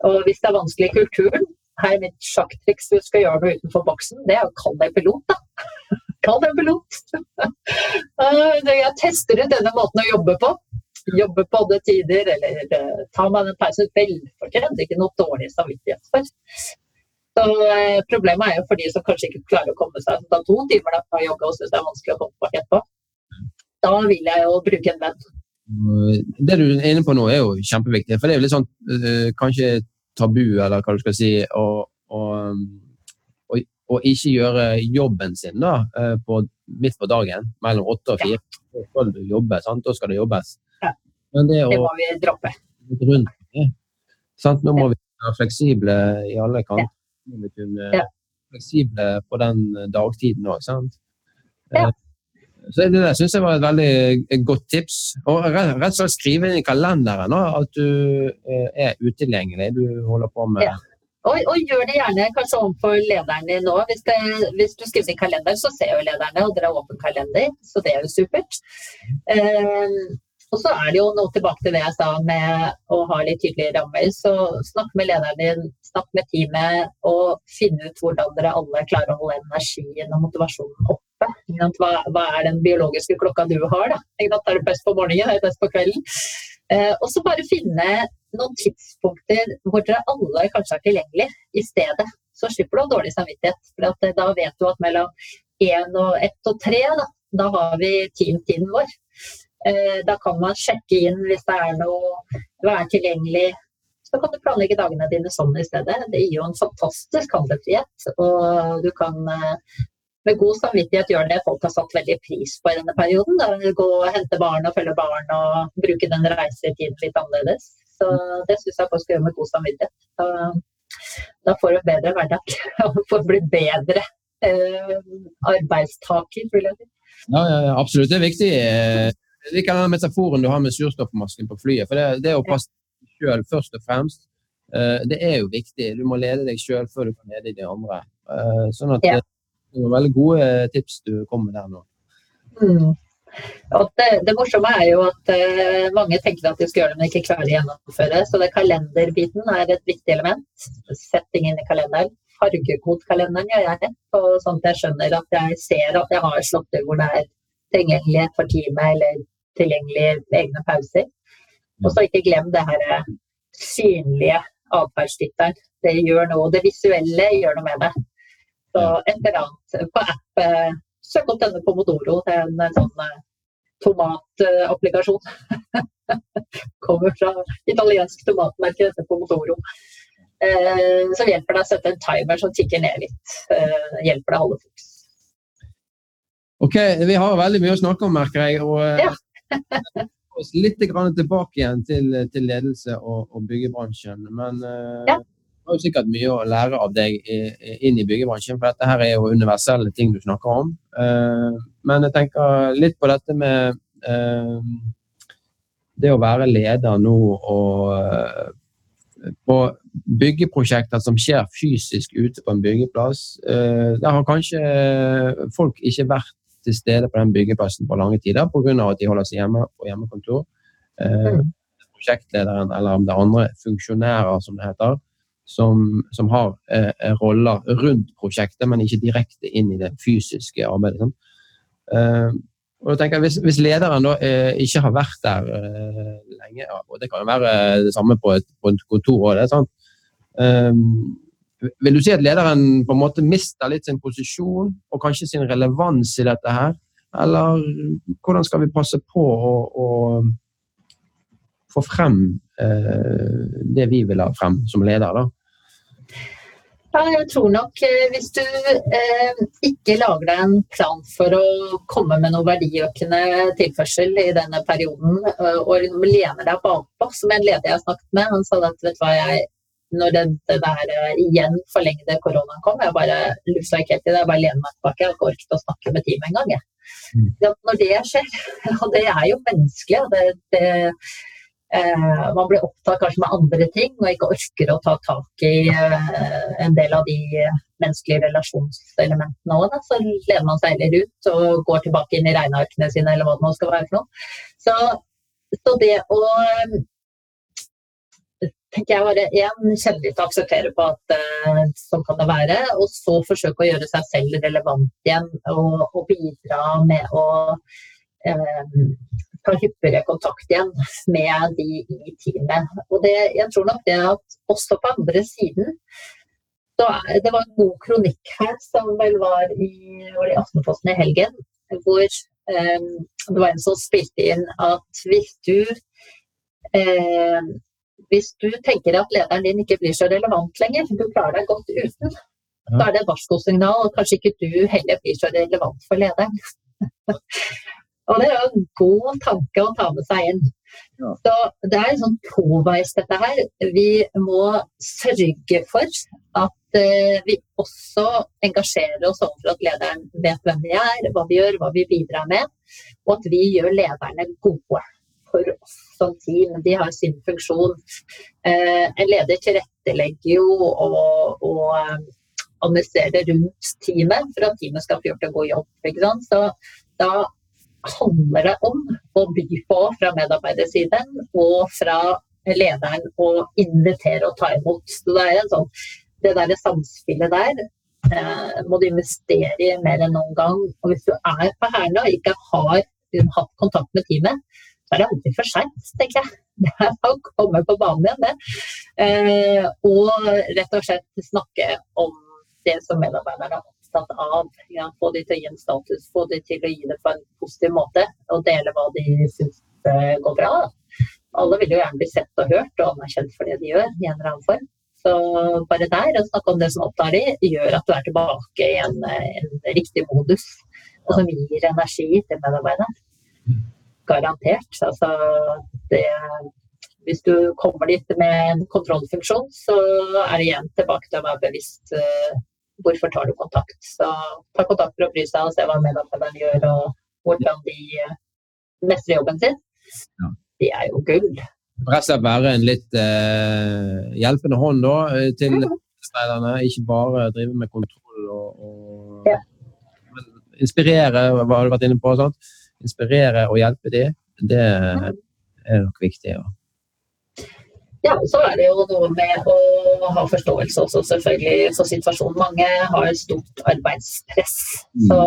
Og hvis det er vanskelig i kulturen, her er mitt sjakktriks hvis du skal gjøre noe utenfor boksen, det er å kalle deg pilot, da. Kall deg pilot. Jeg tester ut denne måten å jobbe på. Jobbe på alle tider, eller uh, ta meg den pausen velfortjent. Ikke noe dårlig samvittighet for. Så uh, Problemet er jo for de som kanskje ikke klarer å komme seg ta to timer da, på yoga og syns det er vanskelig å komme på etterpå. Da vil jeg jo bruke en venn. Det du er inne på nå er jo kjempeviktig. For det er jo litt sånn uh, kanskje tabu, eller hva du skal si, og, og og ikke gjøre jobben sin da, eh, på, midt på dagen mellom åtte og fire. Da skal du jobbe, sant? da skal det jobbes. Ja. det, å, det, må vi droppe. Rundt, sant? Nå må vi være fleksible i alle kanter. Vi kunne ja. fleksible på den dagtiden òg, sant. Ja. Så Det der syns jeg var et veldig godt tips. Og rett og slett skrive inn i kalenderen at du er utilgjengelig. Du holder på med ja. Og, og, gjør det gjerne kanskje overfor lederen din nå. Hvis, hvis, du skriver i kalender, så ser jo lederne, og dere har åpen kalender, så det er jo supert. Um, og så er det jo noe tilbake til det jeg sa med å ha litt tydelige rammer. Så snakk med lederen din, snakk med teamet, og finne ut hvordan dere alle klarer å holde energien og motivasjonen oppe. Hva, hva er den biologiske klokka du har? da? Er det best på morgenen, er det best på kvelden? Eh, og så bare finne noen tidspunkter hvor dere alle kanskje er tilgjengelig i stedet. Så slipper du å ha dårlig samvittighet. For eh, da vet du at mellom én og ett og tre, da, da har vi teamtiden vår. Eh, da kan man sjekke inn hvis det er noe være tilgjengelig. Så kan du planlegge dagene dine sånn i stedet. Det gir jo en fantastisk handlefrihet. Og du kan eh, med god samvittighet gjøre det folk har satt veldig pris på i denne perioden. Da. Gå og hente barn og følge barn og bruke den reisetiden litt annerledes. Så det syns jeg folk skal gjøre med god samvittighet. Da, da får du en bedre hverdag og får bli bedre eh, arbeidstaker, vil jeg si. Ja, ja, absolutt. Det er viktig. Eh, jeg liker den metaforen du har med surstoffmasken på flyet. for Det, det å passe deg sjøl først og fremst, uh, det er jo viktig. Du må lede deg sjøl før du kan lede de andre. Uh, sånn at ja. Det er veldig gode tips du kommer med der nå. Mm. Det, det, morsomme er jo at uh, mange tenker at de skal gjøre det, men ikke klarer å gjennomføre. Så det kalenderbiten er et viktig element. Sett ting inn i kalenderen. Fargekodkalenderen gjør jeg, sånn at jeg skjønner at jeg ser at jeg har slått hvor det er tilgjengelighet for teamet eller tilgjengelige egne pauser. Og så ikke glem det her eh, synlige atferdstittelen. Det gjør noe. Det visuelle gjør noe med det. Så et eller annet på app eh, Søk opp denne Pomodoro. til en sånn eh, tomatapplikasjon. Kommer fra italiensk tomatmerke, dette Pomodoro. Som hjelper deg å sette en timer som tikker ned litt. Hjelper deg å holde fokus. Ok, Vi har veldig mye å snakke om, merker jeg. og eh, ja. Litt tilbake igjen til, til ledelse og, og, byggebransjen. Men eh, ja. Har jo sikkert mye å lære av deg inn i byggebransjen, for dette her er jo universelle ting du snakker om. Uh, men jeg tenker litt på dette med uh, det å være leder nå og på byggeprosjekter som skjer fysisk ute på en byggeplass. Der har kanskje folk ikke vært til stede på den byggeplassen på lange tider pga. at de holder seg hjemme på hjemmekontor. Eh, mm. prosjektlederen eller om det er andre funksjonærer, som det heter, som, som har eh, roller rundt prosjektet, men ikke direkte inn i det fysiske arbeidet. Eh, og da tenker Hvis, hvis lederen da eh, ikke har vært der eh, lenge, ja, og det kan jo være det samme på et, på et kontor òg, sant? Um, vil du si at lederen på en måte mister litt sin posisjon og kanskje sin relevans i dette her? Eller hvordan skal vi passe på å, å få frem eh, det vi vil ha frem som leder, da? Ja, jeg tror nok eh, hvis du eh, ikke lager deg en plan for å komme med noe verdiøkende tilførsel i denne perioden, eh, og lener deg bakpå, som en leder jeg har snakket med, han sa at vet du hva, jeg når det, det der uh, igjen forlengde koronaen kom. Jeg bare lusa ikke helt i det. Jeg bare lener meg tilbake. Jeg har ikke orket å snakke med teamet engang. Mm. Ja, når det skjer, og det er jo menneskelig det, det, Man blir opptatt kanskje med andre ting og ikke orker å ta tak i uh, en del av de menneskelige relasjonselementene òg. Så lener man seg heller ut og går tilbake inn i regnearkene sine eller hva det nå skal være for noe. Så, så det å tenker jeg bare én kjenne litt og akseptere på at uh, sånn kan det være. Og så forsøke å gjøre seg selv relevant igjen og, og bidra med å uh, ta hyppigere kontakt igjen med de i teamet. Og det, jeg tror nok det at også på andre siden så Det var en god kronikk her som vel var i, var i Aftenposten i helgen, hvor um, det var en som spilte inn at hvis du eh, hvis du tenker at lederen din ikke blir så relevant lenger, du klarer deg godt uten, da er det et varskosignal at kanskje ikke du heller blir så relevant for lederen. og det er jo en god tanke å ta med seg inn. Ja. Så det er sånn toveis dette her. Vi må sørge for at at uh, vi også engasjerer oss overfor at lederen vet hvem vi er, hva vi gjør, hva vi bidrar med. Og at vi gjør lederne gode for oss som team. De har sin funksjon. Uh, en leder tilrettelegger jo og, og administrerer rundt teamet for at teamet skal få gjort en god jobb. Så da handler det om å by på fra medarbeidersiden og fra lederen å invitere og ta imot. Så det er en sånn, det der samspillet der eh, må du investere i mer enn noen gang. Og hvis du er på Herna og ikke har hatt kontakt med teamet, så er det alltid for seint, tenker jeg. Det er å komme på banen igjen, det. Eh, og rett og slett snakke om det som medarbeiderne er opptatt av. Ja, få de til å gi en status, få de til å gi det på en positiv måte, og dele hva de syns eh, går bra alle vil jo gjerne bli sett og hørt og anerkjent for det de gjør, i en eller annen form. Så bare der, å snakke om det som opptar de, gjør at du er tilbake i en, en riktig modus. Og som gir energi til medarbeideren. Garantert. Altså, det, hvis du kommer dit med en kontrollfunksjon, så er det igjen tilbake til å være bevisst uh, hvorfor tar du kontakt. Så ta kontakt for å bry seg og se hva medarbeideren gjør, og hvordan de mestrer jobben sin. Ja de er jo gull. Rett og være en litt eh, hjelpende hånd da, eh, til arbeiderne, ikke bare drive med kontroll og, og ja. inspirere, hva har du vært inne på? Sant? Inspirere og hjelpe dem, det er nok viktig. Ja. Ja, så er det jo noe med å ha forståelse også selvfølgelig for situasjonen. Mange har stort arbeidspress. Mm. Så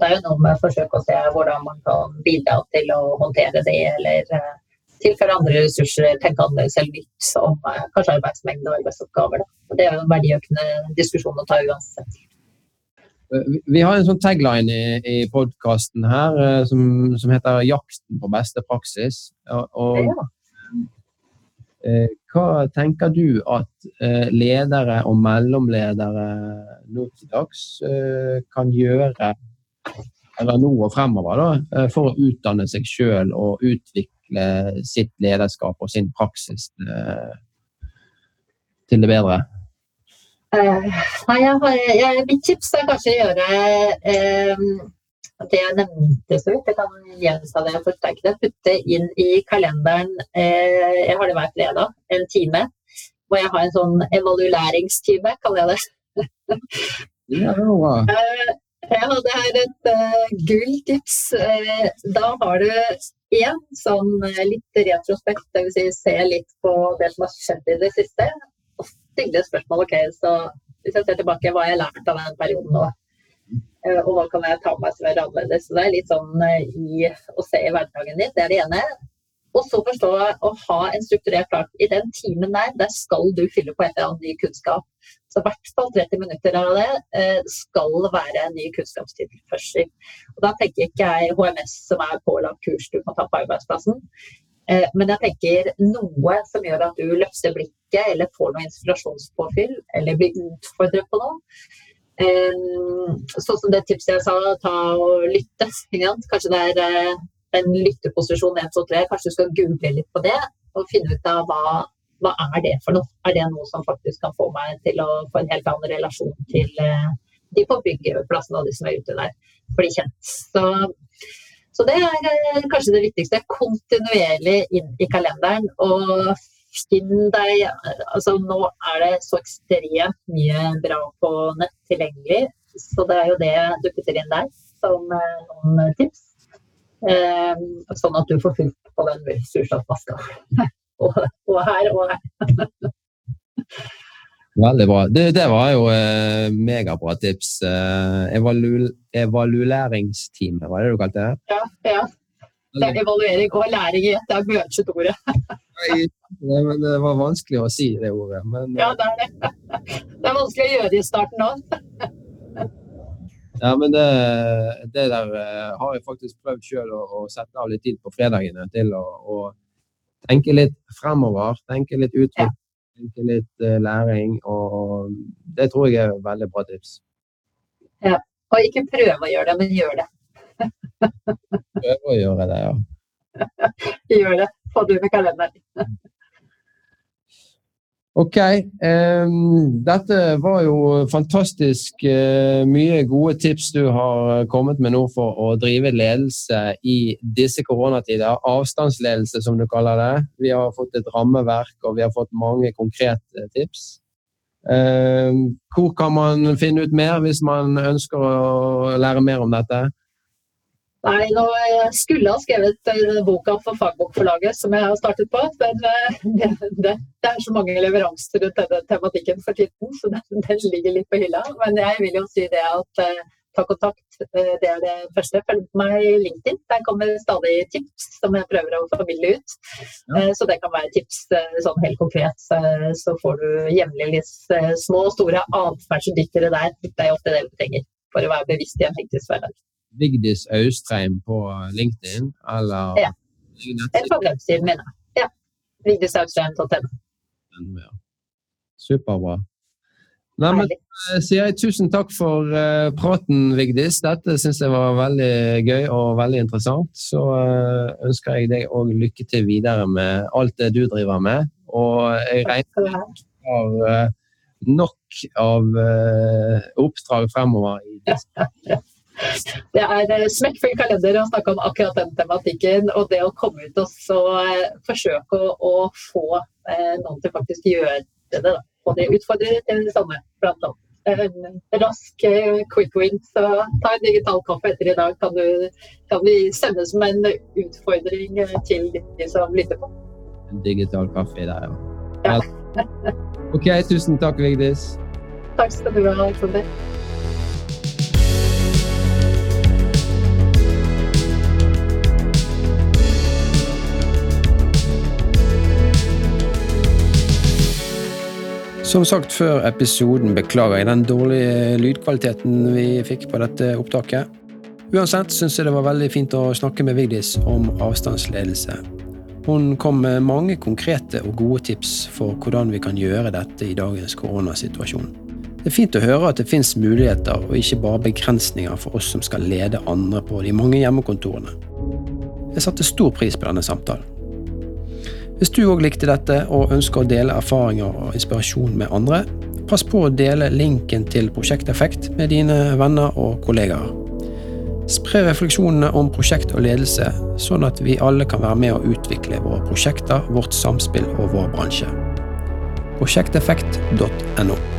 det er jo noe med å forsøke å se hvordan man kan bidra til å håndtere det, eller eh, tilføre andre ressurser, tenke annerledes eller nytt om eh, kanskje arbeidsmengde og arbeidsoppgaver. Da. Det er jo en verdiøkende diskusjon å ta uansett. Eh, vi har en sånn tagline i, i podkasten her som, som, heter 'Jakten på beste praksis'. Og, og ja. Eh, hva tenker du at eh, ledere og mellomledere nå til dags eh, kan gjøre, eller nå og fremover, da, for å utdanne seg sjøl og utvikle sitt lederskap og sin praksis til det bedre? Uh, jeg har, jeg, mitt tips er kanskje å gjøre uh, det jeg nevnte så vidt. Jeg kan gjenta det og forsterke det. Putte inn i kalenderen eh, Jeg har det hver fredag, en time. Hvor jeg har en sånn evalueringstime, kaller jeg det. ja. Ja, det er et uh, gulltips. Uh, da har du én sånn uh, litt retrospekt, dvs. Si, se litt på det som har skjedd i det siste. Og stille spørsmål. Ok, så hvis jeg ser tilbake, hva har jeg lært av den perioden nå? Uh, og hva kan jeg ta på meg som er annerledes? Så det er litt sånn i å se i hverdagen din. Det er det ene. Og så forstå å ha en strukturert plan. I den timen der, der skal du fylle på et eller annet ny kunnskap. Så i hvert fall 30 minutter av det eh, skal være en ny kunnskapstilførsel. Og da tenker ikke jeg HMS som er pålagt kurs du må ta på arbeidsplassen. Eh, men jeg tenker noe som gjør at du løfter blikket, eller får noe inspirasjonspåfyll, eller blir utfordret på noe. Eh, sånn som det tipset jeg sa, ta og lytte. Kanskje det er en lytteposisjon 1, 2, 3. Kanskje du skal google litt på det og finne ut av hva, hva er det for noe. Er det noe som faktisk kan få meg til å få en helt annen relasjon til uh, de på byggeplassen og de som er ute der, bli kjent. Så, så det er uh, kanskje det viktigste. Kontinuerlig inn i kalenderen. og Finn deg altså Nå er det så ekstremt mye bra på nett tilgjengelig, så det er jo det du putter inn der som uh, noen tips. Eh, sånn at du får fylt på den surstoffmaska. og, og her og her. Veldig bra. Det, det var jo eh, megabra tips. Eh, evalu evalueringsteamet, var det du kalte det? Ja. ja. Det er evaluering og læring i ett. Det er mye ordet. det, det var vanskelig å si det ordet. Men, ja, det er det. Det er vanskelig å gjøre i starten òg. Ja, men det, det der uh, har jeg faktisk prøvd sjøl å, å, sette av litt tid på fredagene til å, å tenke litt fremover. Tenke litt uttrykk, ja. tenke litt uh, læring. Og det tror jeg er veldig bra tips. Ja. Og ikke prøve å gjøre det, men gjør det. Prøve å gjøre det, ja. gjør det. Få det med kalenderen. Ok, um, dette var jo fantastisk uh, mye gode tips du har kommet med nå for å drive ledelse i disse koronatider. Avstandsledelse, som du kaller det. Vi har fått et rammeverk, og vi har fått mange konkrete tips. Uh, hvor kan man finne ut mer hvis man ønsker å lære mer om dette? Nei, nå jeg skulle ha skrevet boka for Fagbokforlaget som jeg har startet på. Men eh, det, det, det er så mange leveranser rundt denne tematikken for tiden, så den, den, ligger litt på hylla. Men jeg vil jo si det at uh, ta kontakt, uh, det er det første. Følg meg i LinkedIn. Der kommer stadig tips som jeg prøver å formidle ut. Uh, så det kan være tips sånn helt konkret. så får du jevnlig litt små og store atferdsdyttere der. Det er ofte det du trenger for å være bevisst i en hektisk hverdag. Vigdis Austreim på LinkedIn, eller Ja. Eller på websiden min. Ja. Vigdisaustrheim.no. Ja. Superbra. Nei, men, eh, sier jeg tusen takk for uh, praten, Vigdis. Dette syns jeg var veldig gøy og veldig interessant. Så uh, ønsker jeg deg òg lykke til videre med alt det du driver med. Og jeg regner med du har uh, nok av oppdrag fremover. i disse det er eh, smekkfull kalender å snakke om akkurat den tematikken. Og det å komme ut og så eh, forsøke å, å få eh, noen til faktisk gjøre det. Da. Og det utfordrer til det samme, blant annet. Rask quick win. Så ta en digital kaffe etter i dag. Kan, du, kan vi sende som en utfordring til de som lytter på. En digital kaffe der, ja. ja. ok, tusen takk, Vigdis. Takk skal du ha, Alexander. Som sagt før episoden beklager jeg den dårlige lydkvaliteten vi fikk på dette opptaket. Uansett syns jeg det var veldig fint å snakke med Vigdis om avstandsledelse. Hun kom med mange konkrete og gode tips for hvordan vi kan gjøre dette i dagens koronasituasjon. Det er fint å høre at det finnes muligheter og ikke bare begrensninger for oss som skal lede andre på de mange hjemmekontorene. Jeg satte stor pris på denne samtalen. Hvis du òg likte dette og ønsker å dele erfaringer og inspirasjon med andre, pass på å dele linken til Prosjekteffekt med dine venner og kollegaer. Spre refleksjonene om prosjekt og ledelse, sånn at vi alle kan være med å utvikle våre prosjekter, vårt samspill og vår bransje. Prosjekteffekt.no